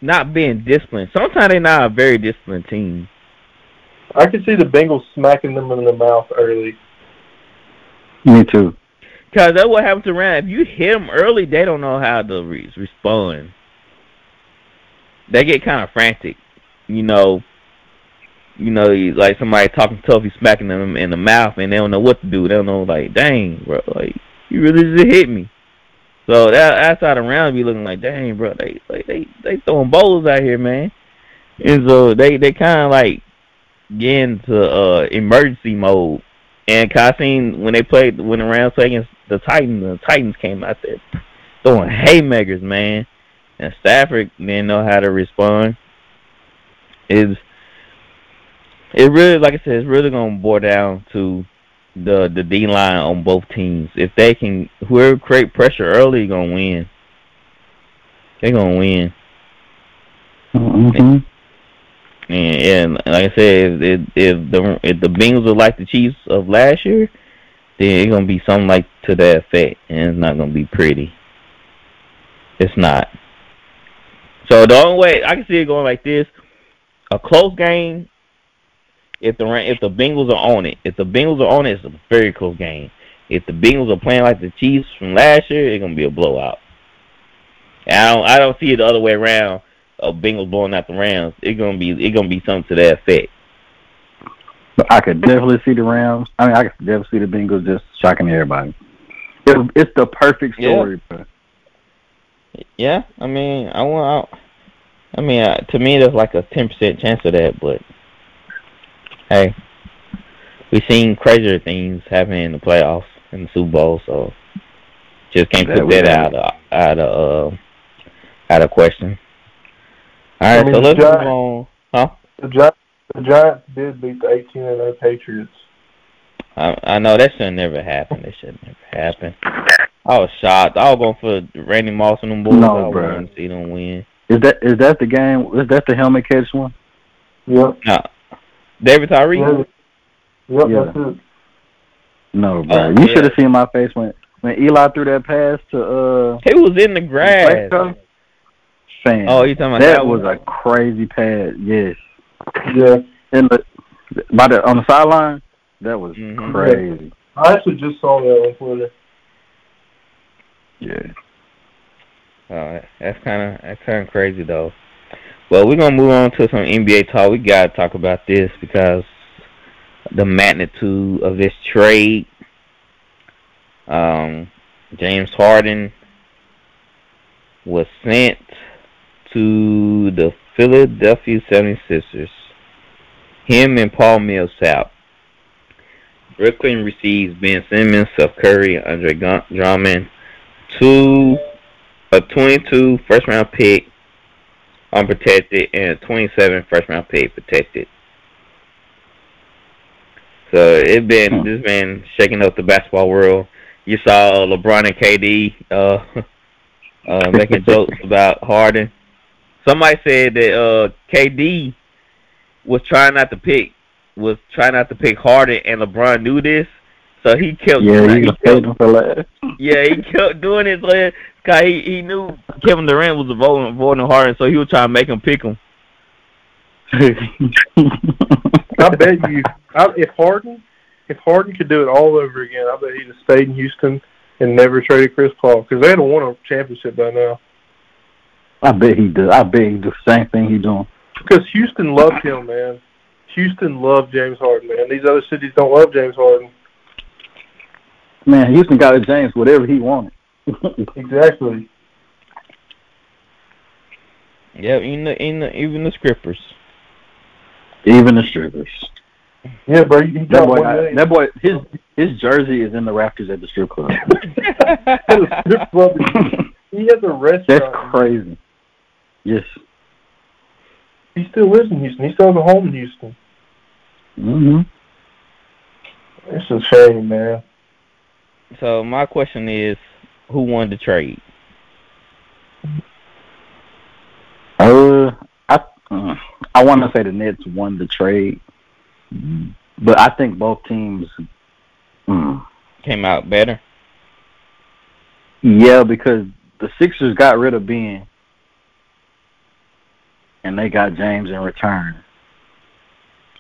not being disciplined. Sometimes they're not a very disciplined team. I can see the Bengals smacking them in the mouth early. Me too. Cause that's what happens around. If you hit them early, they don't know how to re- respond. They get kind of frantic, you know. You know, like somebody talking tough, you smacking them in the mouth, and they don't know what to do. They don't know, like, dang, bro, like you really just hit me. So that outside around be looking like, dang, bro, they like they they throwing bowls out here, man. And so they they kind of like get into uh emergency mode. And cause when they played when the Rams played against the Titans, the Titans came out there throwing haymakers, man. And Stafford didn't know how to respond. It's it really, like I said, it's really gonna boil down to the the D line on both teams. If they can, whoever create pressure early, gonna win. They're gonna win. Mm-hmm. And, and like I said, if, if the if the Bengals are like the Chiefs of last year, then it's gonna be something like to that effect, and it's not gonna be pretty. It's not. So the only way I can see it going like this: a close game. If the if the Bengals are on it, if the Bengals are on it, it's a very close game. If the Bengals are playing like the Chiefs from last year, it's gonna be a blowout. And I don't I don't see it the other way around of Bengals blowing out the Rams, it's gonna be it's gonna be something to that effect. But I could definitely see the Rams. I mean, I could definitely see the Bengals just shocking everybody. It, it's the perfect story. Yeah. yeah, I mean, I want. I, I mean, uh, to me, there's like a ten percent chance of that, but hey, we've seen crazier things happen in the playoffs in the Super Bowl, so just can't put that out of out of uh, out of question. All right, I mean, so let's Giants, move on. Huh? The Giants, the Giants did beat the 18 and 0 Patriots. I, I know that should never happen. That should never happen. I was shocked. I was going for Randy Moss and them boys. No, I bro. wanted to see them win. Is that is that the game? Is that the helmet catch one? Yep. No. David Tyree? Yep, yep Yeah. that's it. No, bro. Oh, you yeah. should have seen my face when when Eli threw that pass to uh. He was in the grass. Flacco. Fan. Oh, you talking about that that was one? a crazy pass. Yes. Yeah. In the by the on the sideline, that was Mhm. crazy. I actually just saw that on Twitter. Yeah. Oh, that's kind of that's kind of crazy though. Well, we're gonna move on to some NBA talk. We gotta talk about this because the magnitude of this trade. Um, James Harden was sent to the Philadelphia 76ers. Him and Paul Millsap. Brooklyn receives Ben Simmons, Seth Curry, Andre Drummond, two a 22 first round pick unprotected and a 27 first round pick protected. So it been Hmm. this been shaking up the basketball world. You saw LeBron and KD uh, *laughs* uh, making *laughs* jokes about Harden. Somebody said that uh, KD was trying not to pick was trying not to pick Harden, and LeBron knew this, so he kept Yeah, he he kept waiting for last. *laughs* yeah, he kept doing it. Like, cause he, he knew Kevin Durant was avoiding, avoiding Harden, so he was trying to make him pick him. *laughs* I bet you, I, if Harden, if Harden could do it all over again, I bet he'd have stayed in Houston and never traded Chris Paul because they'd have won a championship by now. I bet he does. I bet he do the same thing he doing. Because Houston loved him, man. Houston loved James Harden, man. These other cities don't love James Harden. Man, Houston got James whatever he wanted. *laughs* Exactly. Yeah, even the, even the, even the scrippers. Even the strippers. Yeah, bro. He That boy, one million. that boy, his his jersey is in the rafters at the strip club. *laughs* At a strip club. *laughs* he has a restaurant. That's crazy. Yes. He still lives in Houston. He still has a home in Houston. hmm It's a shame, man. So my question is, who won the trade? Uh, I uh, I want to say the Nets won the trade, but I think both teams. Mm, Came out better. Yeah, because the Sixers got rid of Ben, and they got James in return.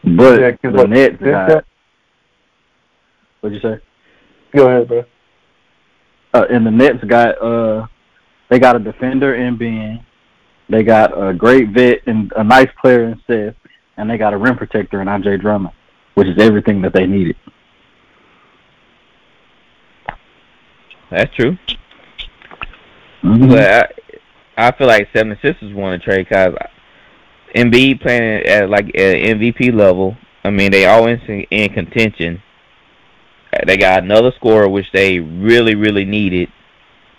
But Yeah, 'cause the like, Nets got. guy- What'd you say? Go ahead, bro. Uh, and the Nets got uh, they got a defender in Ben. They got a great vet and a nice player in Seth, and they got a rim protector in Andre Drummond, which is everything that they needed. That's true. Mhm. But I, I feel like 76ers want to trade because Embiid playing at like at MVP level. I mean, they always in, in contention. They got another scorer which they really, really needed,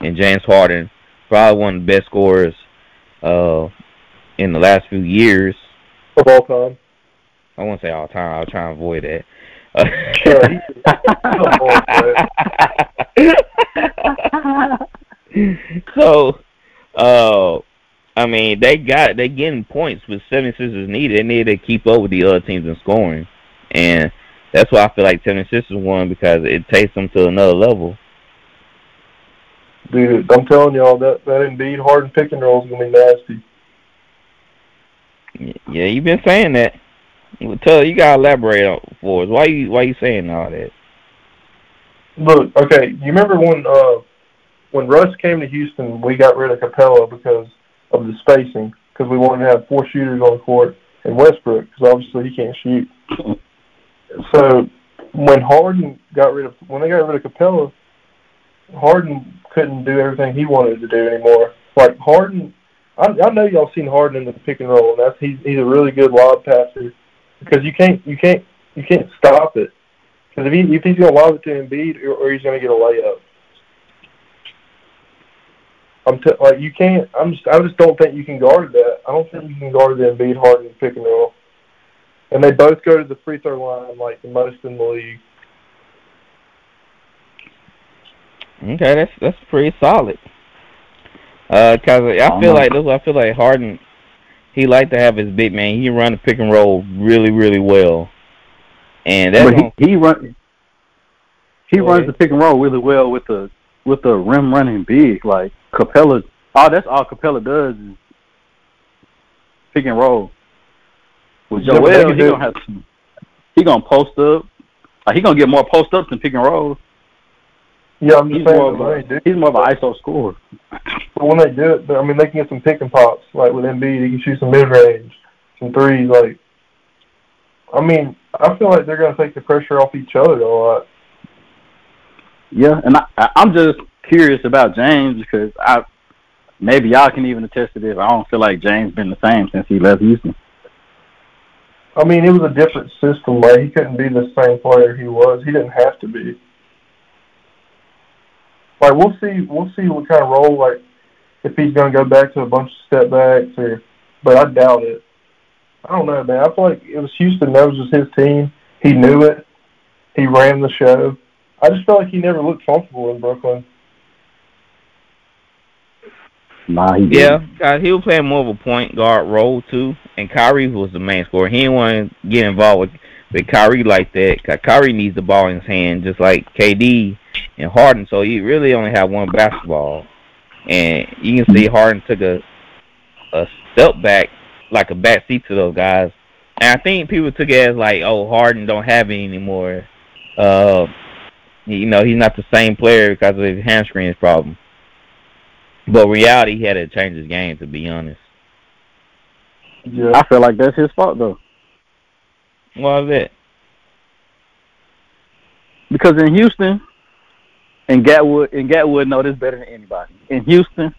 and James Harden, probably one of the best scorers uh, in the last few years. Of all time. I won't say all time. I'll try and avoid that. Uh, *laughs* so, uh, I mean, they got they getting points with 76ers needed. They need to keep up with the other teams in scoring, and that's why I feel like 76ers won because it takes them to another level. Dude, I'm telling y'all that that Embiid Harden pick and roll is gonna be nasty. Yeah, you've been saying that. Well, Tell you gotta elaborate on for us. Why you why you saying all that? Look, okay, you remember when uh when Russ came to Houston, we got rid of Capela because of the spacing, because we wanted to have four shooters on the court and Westbrook, because obviously he can't shoot. *laughs* So when Harden got rid of when they got rid of Capela, Harden couldn't do everything he wanted to do anymore. Like Harden, I, I know y'all seen Harden in the pick and roll, and that's he's he's a really good lob passer because you can't you can't you can't stop it. Because if he if he's gonna lob it to Embiid, or, or he's gonna get a layup. I'm t- like you can't. I'm just I just don't think you can guard that. I don't think you can guard the Embiid Harden pick and roll. And they both go to the free throw line like the most in the league. Okay, that's that's pretty solid. Uh, cause I feel like this. I feel like Harden. He like to have his big man. He run the pick and roll really, really well, and that's But gonna- he, he run he runs ahead. the pick and roll really well with the with the rim running big. Like Capela, all that's all Capela does is pick and roll. With they Joel, he gonna have some. He gonna post up. Like he gonna get more post ups than pick and roll. Yeah, I'm just He's saying more of a do, he's more of an ISO scorer. but when they do it, I mean they can get some pick and pops. Like with Embiid, he can shoot some mid range, some threes. Like, I mean, I feel like they're gonna take the pressure off each other a lot. Yeah, and I, I I'm just curious about James because I maybe y'all can even attest to this. I don't feel like James been the same since he left Houston. I mean, it was a different system. Like he couldn't be the same player he was. He didn't have to be. Like we'll see, we'll see what kind of role. Like if he's gonna go back to a bunch of step backs, or but I doubt it. I don't know, man. I feel like it was Houston. That was just his team. He knew it. He ran the show. I just felt like he never looked comfortable in Brooklyn. Nah, he yeah, didn't. cause he was playing more of a point guard role too, and Kyrie was the main scorer. He didn't want to get involved with with Kyrie like that. Cause Kyrie needs the ball in his hand, just like KD and Harden. So you really only have one basketball, and you can see Harden took a a step back, like a back seat to those guys. And I think people took it as like, oh, Harden don't have it anymore. Uh, you know, he's not the same player because of his hamstring problem. But reality, he had to change his game. To be honest, Yeah. I feel like that's his fault though. why is that? Because in Houston, and Gatwood, and Gatwood know this better than anybody. In Houston,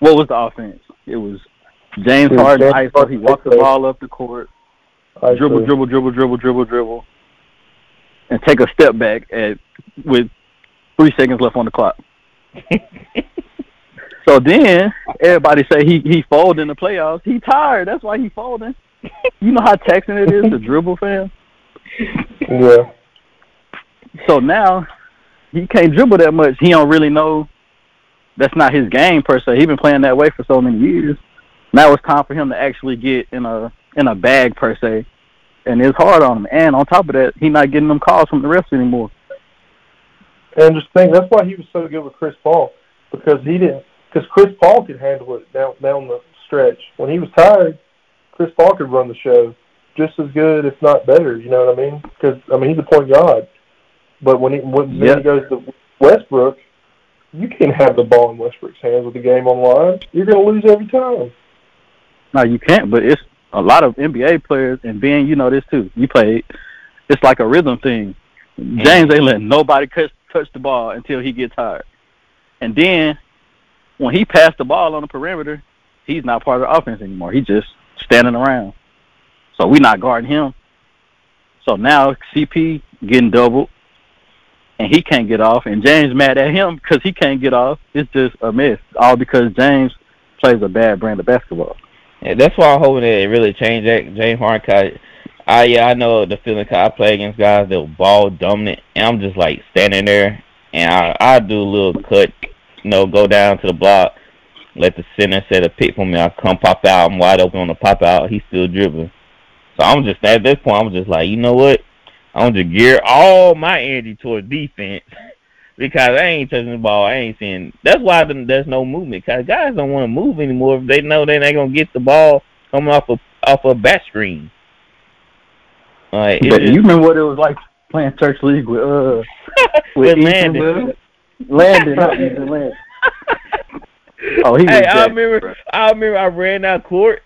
what was the offense? It was James Harden, James ISO. He Harden, walked the ball up the court, I dribble, dribble, dribble, dribble, dribble, dribble, and take a step back at with three seconds left on the clock. *laughs* So then everybody say he he folded in the playoffs. He tired. That's why he folding. You know how taxing it is to dribble, fam. Yeah. So now he can't dribble that much. He don't really know. That's not his game per se. He been playing that way for so many years. Now it's time for him to actually get in a in a bag per se, and it's hard on him. And on top of that, he not getting them calls from the refs anymore. And just think that's why he was so good with Chris Paul because he didn't. Because Chris Paul could handle it down down the stretch. When he was tired, Chris Paul could run the show just as good, if not better. You know what I mean? Because I mean he's a point guard. But when he when Yep. then he goes to Westbrook, you can't have the ball in Westbrook's hands with the game on the line. You're going to lose every time. No, you can't. But it's a lot of NBA players, and Ben, you know this too. You played. It's like a rhythm thing. Mm-hmm. James ain't letting nobody touch touch the ball until he gets tired, and then when he passed the ball on the perimeter, he's not part of the offense anymore. He's just standing around. So we not guarding him. So now CP getting doubled, and he can't get off, and James mad at him because he can't get off. It's just a mess, all because James plays a bad brand of basketball. Yeah, that's why I'm hoping that it really changed that James Harden. I yeah I know the feeling 'cause I play against guys that were ball dominant, and I'm just like standing there, and I I do a little cut, you know, go down to the block, let the center set a pick for me. I come pop out, I'm wide open on the pop out. He's still dribbling, so I'm just at this point I'm just like, you know what? I'm just gear all my energy towards defense. *laughs* Because I ain't touching the ball, I ain't seeing. That's why there's no movement. Cause guys don't want to move anymore if they know they ain't gonna get the ball coming off a off a back screen. Like But just- you remember what it was like playing church league with uh *laughs* With Ethan, Landon. Landon, not Ethan Landon. *laughs* Oh, he was hey, I remember. bro. I remember. I ran out court.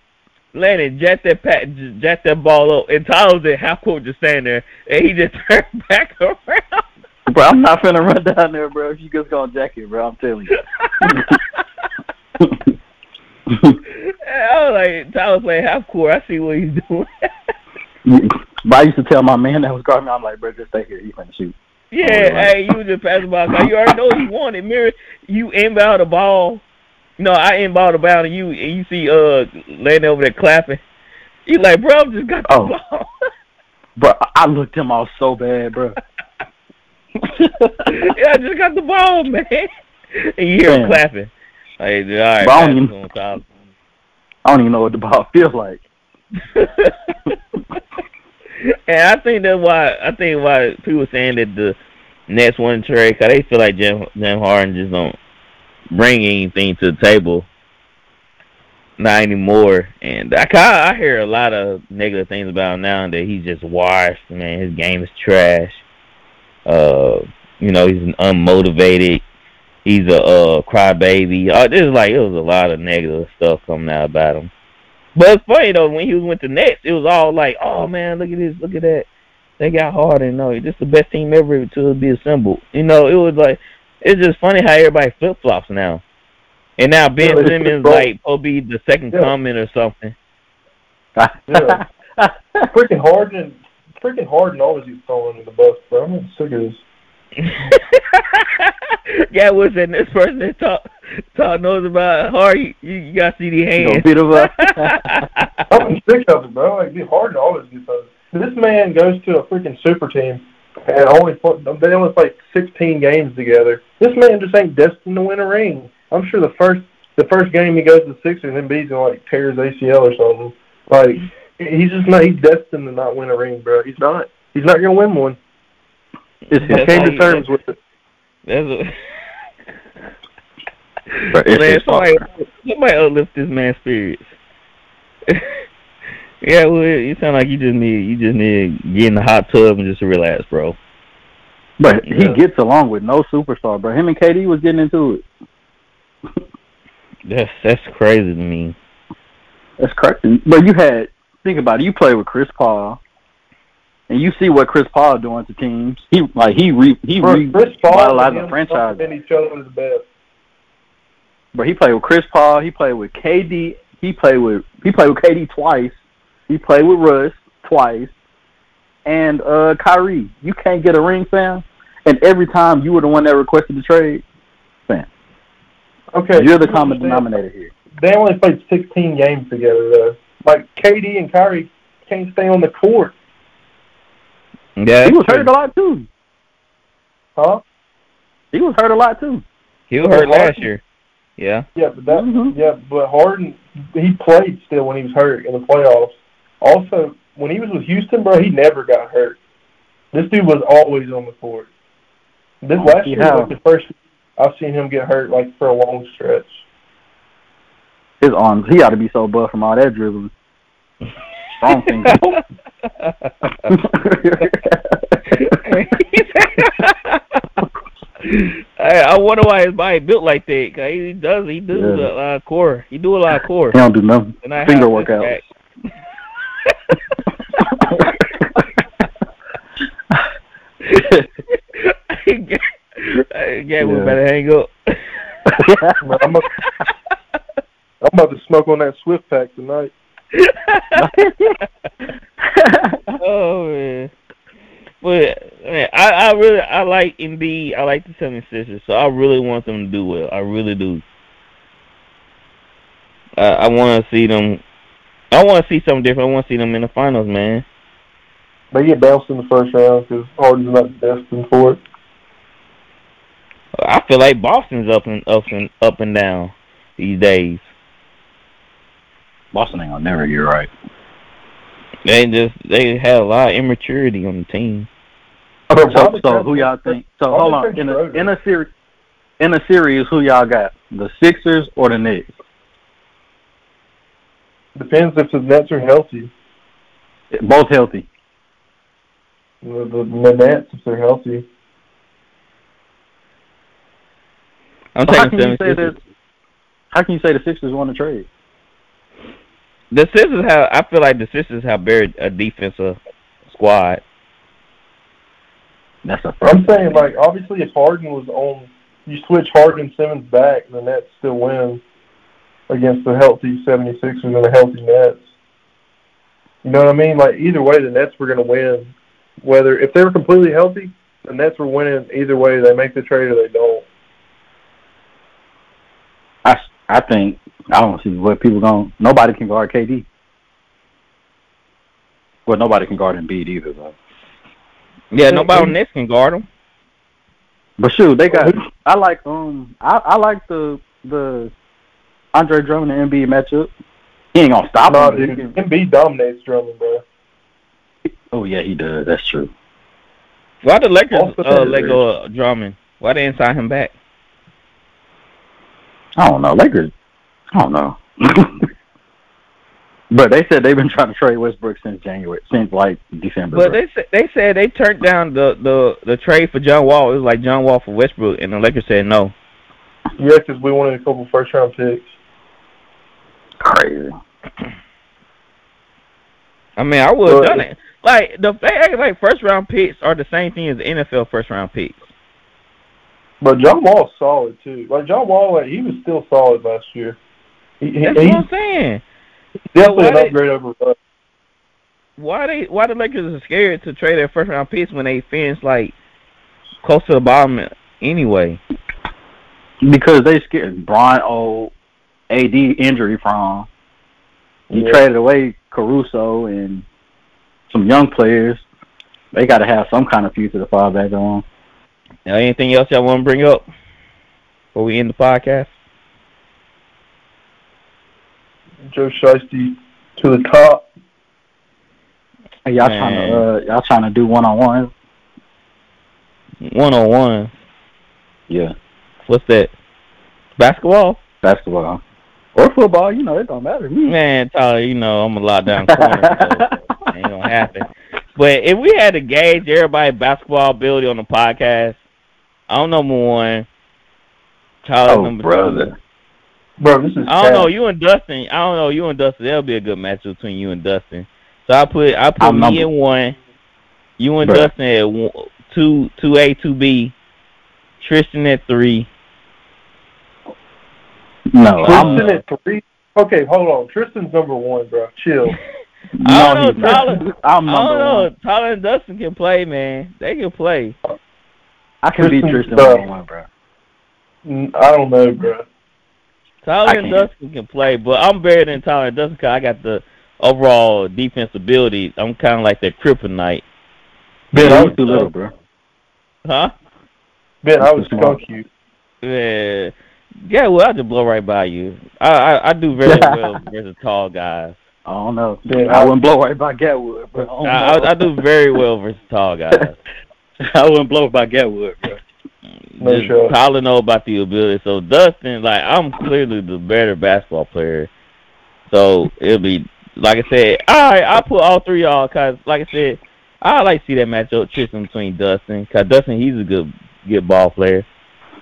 Landon jacked that pat, jacked that ball up, and Tyler was at half court just standing there, and he just *laughs* turned back around. Bro, I'm not finna run down there, bro. If you just gonna jack it, bro, I'm telling you. *laughs* I was like, Tyler playing half court. I see what he's doing. *laughs* but I used to tell my man that was guarding me, I'm like, bro, just stay here. You finna shoot. Yeah, hey, you was just passing the ball. you already know what you wanted. Mirror, you inbound the ball. No, I inbound the ball, and you and you see uh laying over there clapping. You like, bro, I just got the Oh. ball. *laughs* Bro, I looked him off so bad, bro. *laughs* yeah, I just got the ball, man. And you hear him clapping. Like, all right, I don't even- it on top. I don't even know what the ball *laughs* feels like. *laughs* and I think that's why I think why people saying that the Nets one trade because they feel like Jim Jim Harden just don't bring anything to the table, not anymore. And I I hear a lot of negative things about him now that he's just washed. Man, his game is trash. Uh, you know, he's an unmotivated. He's a uh, crybaby. Uh, this is like it was a lot of negative stuff coming out about him. But it's funny though when he was went to Nets, it was all like, "Oh man, look at this, look at that." They got hard and no, this the best team ever to be assembled. You know, it was like it's just funny how everybody flip flops now. And now Ben Yeah, Simmons like will be the second Yeah. comment or something. *laughs* Yeah. *laughs* freaking Harden, freaking Harden always gets thrown under the bus, bro. I'm sick of this. *laughs* yeah, what's that this person that talk talk knows about hard? You, you gotta see the You hands. know, bit of a I'm sick of it, bro. Like, Harden always gets those. This man goes to a freaking super team and only put, they only play 16 games together. This man just ain't destined to win a ring. I'm sure the first the first game he goes to the Sixers, Embiid's gonna like tear his ACL or something. Like he's just not. He's destined to not win a ring, bro. He's not. He's not gonna win one. it's He came to terms with it. That's a, Bro, it's man, his fault, somebody, somebody uplift this man's spirits. *laughs* yeah, well, you sound like you just need you just need to get in the hot tub and just relax, bro. But he Yeah. gets along with no superstar, bro. Him and KD was getting into it. That's that's crazy to me. That's crazy. But you had think about it. You play with Chris Paul, and you see what Chris Paul doing to teams. He like he re he Bro, re Chris Paul revitalized and the him franchise. complement each other is the best. But he played with Chris Paul. He played with KD. He played with he played with KD twice. He played with Russ twice, and uh Kyrie. You can't get a ring, fam. And every time you were the one that requested the trade, fam. Okay, You're the common denominator here. They only played 16 games together though. Like KD and Kyrie can't stay on the court, Yeah, He was that's hurt a lot too. huh? He was hurt a lot too. He was hurt Harden- last year. Yeah. Yeah, but that Mhm. yeah, but Harden he played still when he was hurt in the playoffs. Also, when he was with Houston, bro, he never got hurt. This dude was always on the court. This Oh, last year was like the first I've seen him get hurt like for a long stretch. His arms, he ought to be so buff from all that dribbling. Strong finger. *laughs* Hey, I wonder why his body built like that. 'cause he does. He does Yeah. a lot of core. He do a lot of core. he don't do nothing. Finger workouts. *laughs* *laughs* yeah, we better hang up. I'm, about to smoke on that Swift pack tonight. *laughs* oh man. But man, I, I really I like Embiid. I like the 76ers, so I really want them to do well. I really do. I, I want to see them. I want to see something different. I want to see them in the finals, man. They get bounced in the first round because Harden's not destined for it. I feel like Boston's up and up and up and down these days. Boston ain't gonna never get right. They just they have a lot of immaturity on the team. So, Probably so who y'all think? So hold on. In a in a series, in a series, who y'all got? The Sixers or the Knicks? Depends if the Nets are healthy. Both healthy. The, the, the Nets, if they're healthy. I'm So how can you say 76ers. that? How can you say the Sixers won the trade? The Sixers have. I feel like the Sixers have buried a defensive squad. That's a I'm saying, like, obviously, if Harden was on, you switch Harden and Simmons back, the Nets still win against the healthy 76ers and the healthy Nets. You know what I mean? Like, either way, the Nets were going to win. Whether, if they were completely healthy, the Nets were winning either way. They make the trade or they don't. I, I think I don't see what people going. Nobody can guard KD. Well, nobody can guard Embiid either, though. Yeah, nobody on Nets can guard them. But shoot, they got. I like um. I, I like the the Andre Drummond and Embiid matchup. He ain't gonna stop No, him. dude. but he can- Embiid dominates Drummond, bro. Oh yeah, he does. That's true. Why the Lakers Also- uh, let go of Drummond? Why they didn't sign him back? I don't know. Lakers. I don't know. *laughs* but they said they've been trying to trade Westbrook since January, since like December. But bro. they said they said they turned down the, the, the trade for John Wall. It was like John Wall for Westbrook, and the Lakers said no. Yeah, because we wanted a couple first round picks. crazy. I mean, I would have done it. Like the they act like first round picks are the same thing as the NFL first round picks. But John Wall's solid, too. Like, John Wall, like, he was still solid last year. He, he, That's he's what I'm saying. definitely an why they- upgrade over Russ. Why they why the Lakers are scared to trade their first round picks when they finish like close to the bottom anyway? Because they scared Brian old oh, AD injury prone. You Yeah. traded away Caruso and some young players. They got to have some kind of future to fall back on. Now, anything else y'all want to bring up before we end the podcast? Joe Shiesty to the top. Hey, y'all Man. trying to uh, y'all trying to do one on one? One on one. Yeah, What's that? Basketball? basketball or football. You know, it don't matter to me. Man, Tyler, you know I'm a lockdown corner, so ain't gonna happen. *laughs* But if we had to gauge everybody's basketball ability on the podcast, I don't know number one. Tyler Oh, number brother. two. Bro, this is I don't know you and Dustin. I don't know you and Dustin. That'll be a good match between you and Dustin. So I put I put I'm me number- at one, you and Bruh. Dustin at one, two two A two B, Tristan at three. No, I'm, Tristan at three. Okay, hold on. Tristan's number one, bro. Chill. *laughs* I no, don't he's know, not. Tyler. I'm I don't know. one. Tyler and Dustin can play, man. They can play. I can beat Tristan's Tristan tough. one on one, bro. Mm, I don't know, bro. Tyler and. Dustin can play, but I'm better than Tyler and Dustin 'cause I got the overall defense ability. I'm kind of like that kryptonite, Ben, Yeah, I was too little, skunk. bro. huh? Ben, I was Too skunk small. you. Yeah, yeah. Well, I just blow right by you. I I, I do very *laughs* well versus tall guys. I don't know. Yeah, I I- wouldn't blow right by Gatwood, bro. I, don't I. I, I do very well *laughs* versus tall guys. *laughs* I wouldn't blow by Gatwood, bro. No Just shot. Tyler know about the ability. So Dustin, like I'm clearly the better basketball player. So it'll be like I said. All right, I'll put all three of y'all because, like I said, I like to see that matchup Tristan between Dustin. Cause Dustin, he's a good good ball player,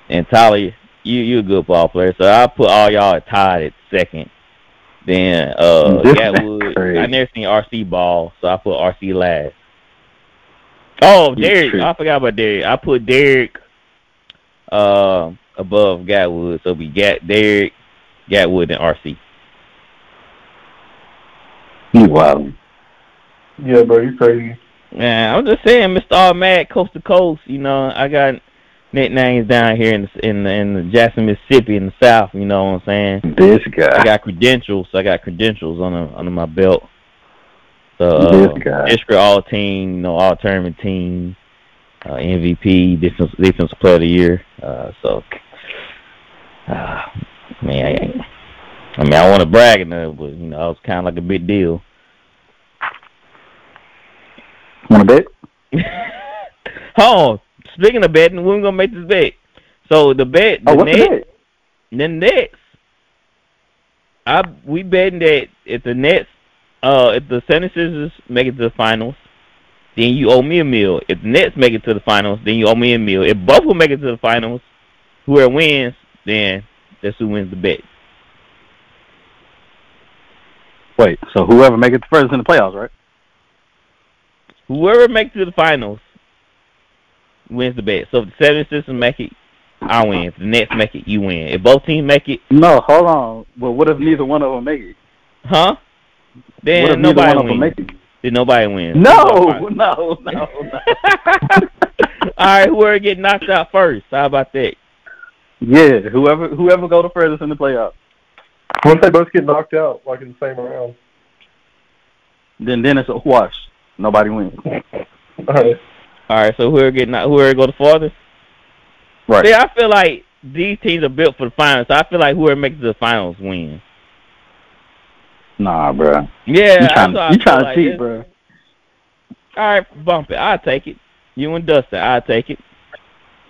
and Tyler, you you a good ball player. So I'll put all y'all at tied at second. Then uh, Gatwood. I never seen RC ball, so I put RC last. Oh, You Derek, tripping. I forgot about Derek. I put Derek uh, above Gatwood, so we got be Derek, Gatwood, and RC. You wild. Yeah, bro, you crazy. Man, I'm just saying, Mr. All Mad, coast to coast. You know, I got nicknames down here in the, in the, in the Jackson, Mississippi, in the South. You know what I'm saying? This guy. I got credentials. I got credentials under under my belt. So uh, This guy. district all team, you know, all tournament team, uh, MVP, defense defensive player of the year. Uh, so, uh, man, I, I mean, I want to brag enough, but you know, it was kind of like a big deal. Want to bet? *laughs* Hold on. Speaking of betting, we're gonna make this bet. So the bet, the Oh, what's the bet? the Nets. I we betting that if the Nets, uh, if the 76ers make it to the finals, then you owe me a meal. If the Nets make it to the finals, then you owe me a meal. If both will make it to the finals, whoever wins, then that's who wins the bet. Wait, so whoever make it first in the playoffs, right? Whoever makes it to the finals wins the bet. So if the 76ers make it, I win. If the Nets make it, you win. If both teams make it, No, hold on. Well, what if neither one of them make it? huh? What Then if nobody one wins. make? Then nobody wins. No, no, no, *laughs* no. All right, whoever get knocked out first. How about that? yeah, whoever whoever go the furthest in the playoffs, What if they both get knocked out, like in the same round? then then it's a wash. Nobody wins. All right. All right, so whoever get knocked, whoever go the farthest. Right. See, I feel like these teams are built for the finals. So I feel like whoever makes the finals wins. Nah, bro. Yeah, you trying, you trying to like. cheat, It's- bro? All right, bump it. I'll take it. You and Dustin, I'll take it.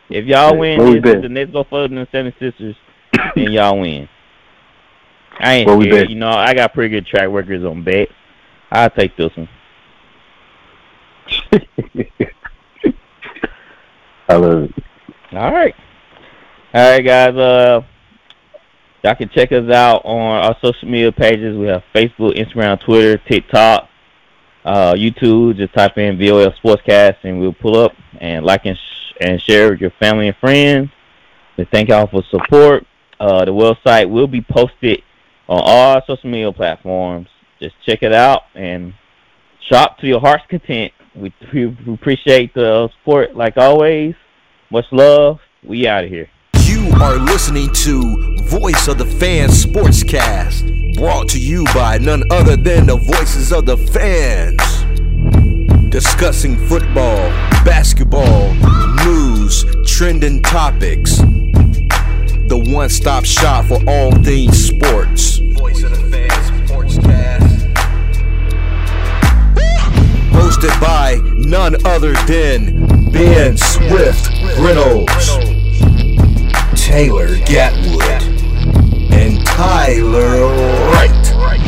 If y'all Hey, win, this, bet? if the Nets go further than the 76ers, then y'all win. I ain't we scared. bet? You know, I got pretty good track records on bets. I'll take this one. *laughs* I love it. All right. All right, guys. Uh, y'all can check us out on our social media pages. We have Facebook, Instagram, Twitter, TikTok, uh, YouTube. Just type in VOL Sportscast, and we'll pull up and like and, sh- and share with your family and friends. We thank y'all for support. Uh, the website will be posted on all social media platforms. Just check it out and shop to your heart's content. We, *laughs* we appreciate the support like always. Much love. We out of here. You are listening to Voice of the Fans Sportscast, brought to you by none other than the voices of the fans. Discussing football, basketball, news, trending topics. The one stop shop for all things sports. Voice of the Fans Sportscast. Hosted by none other than Ben Swift Reynolds. Taylor Gatwood, and Tyler Wright.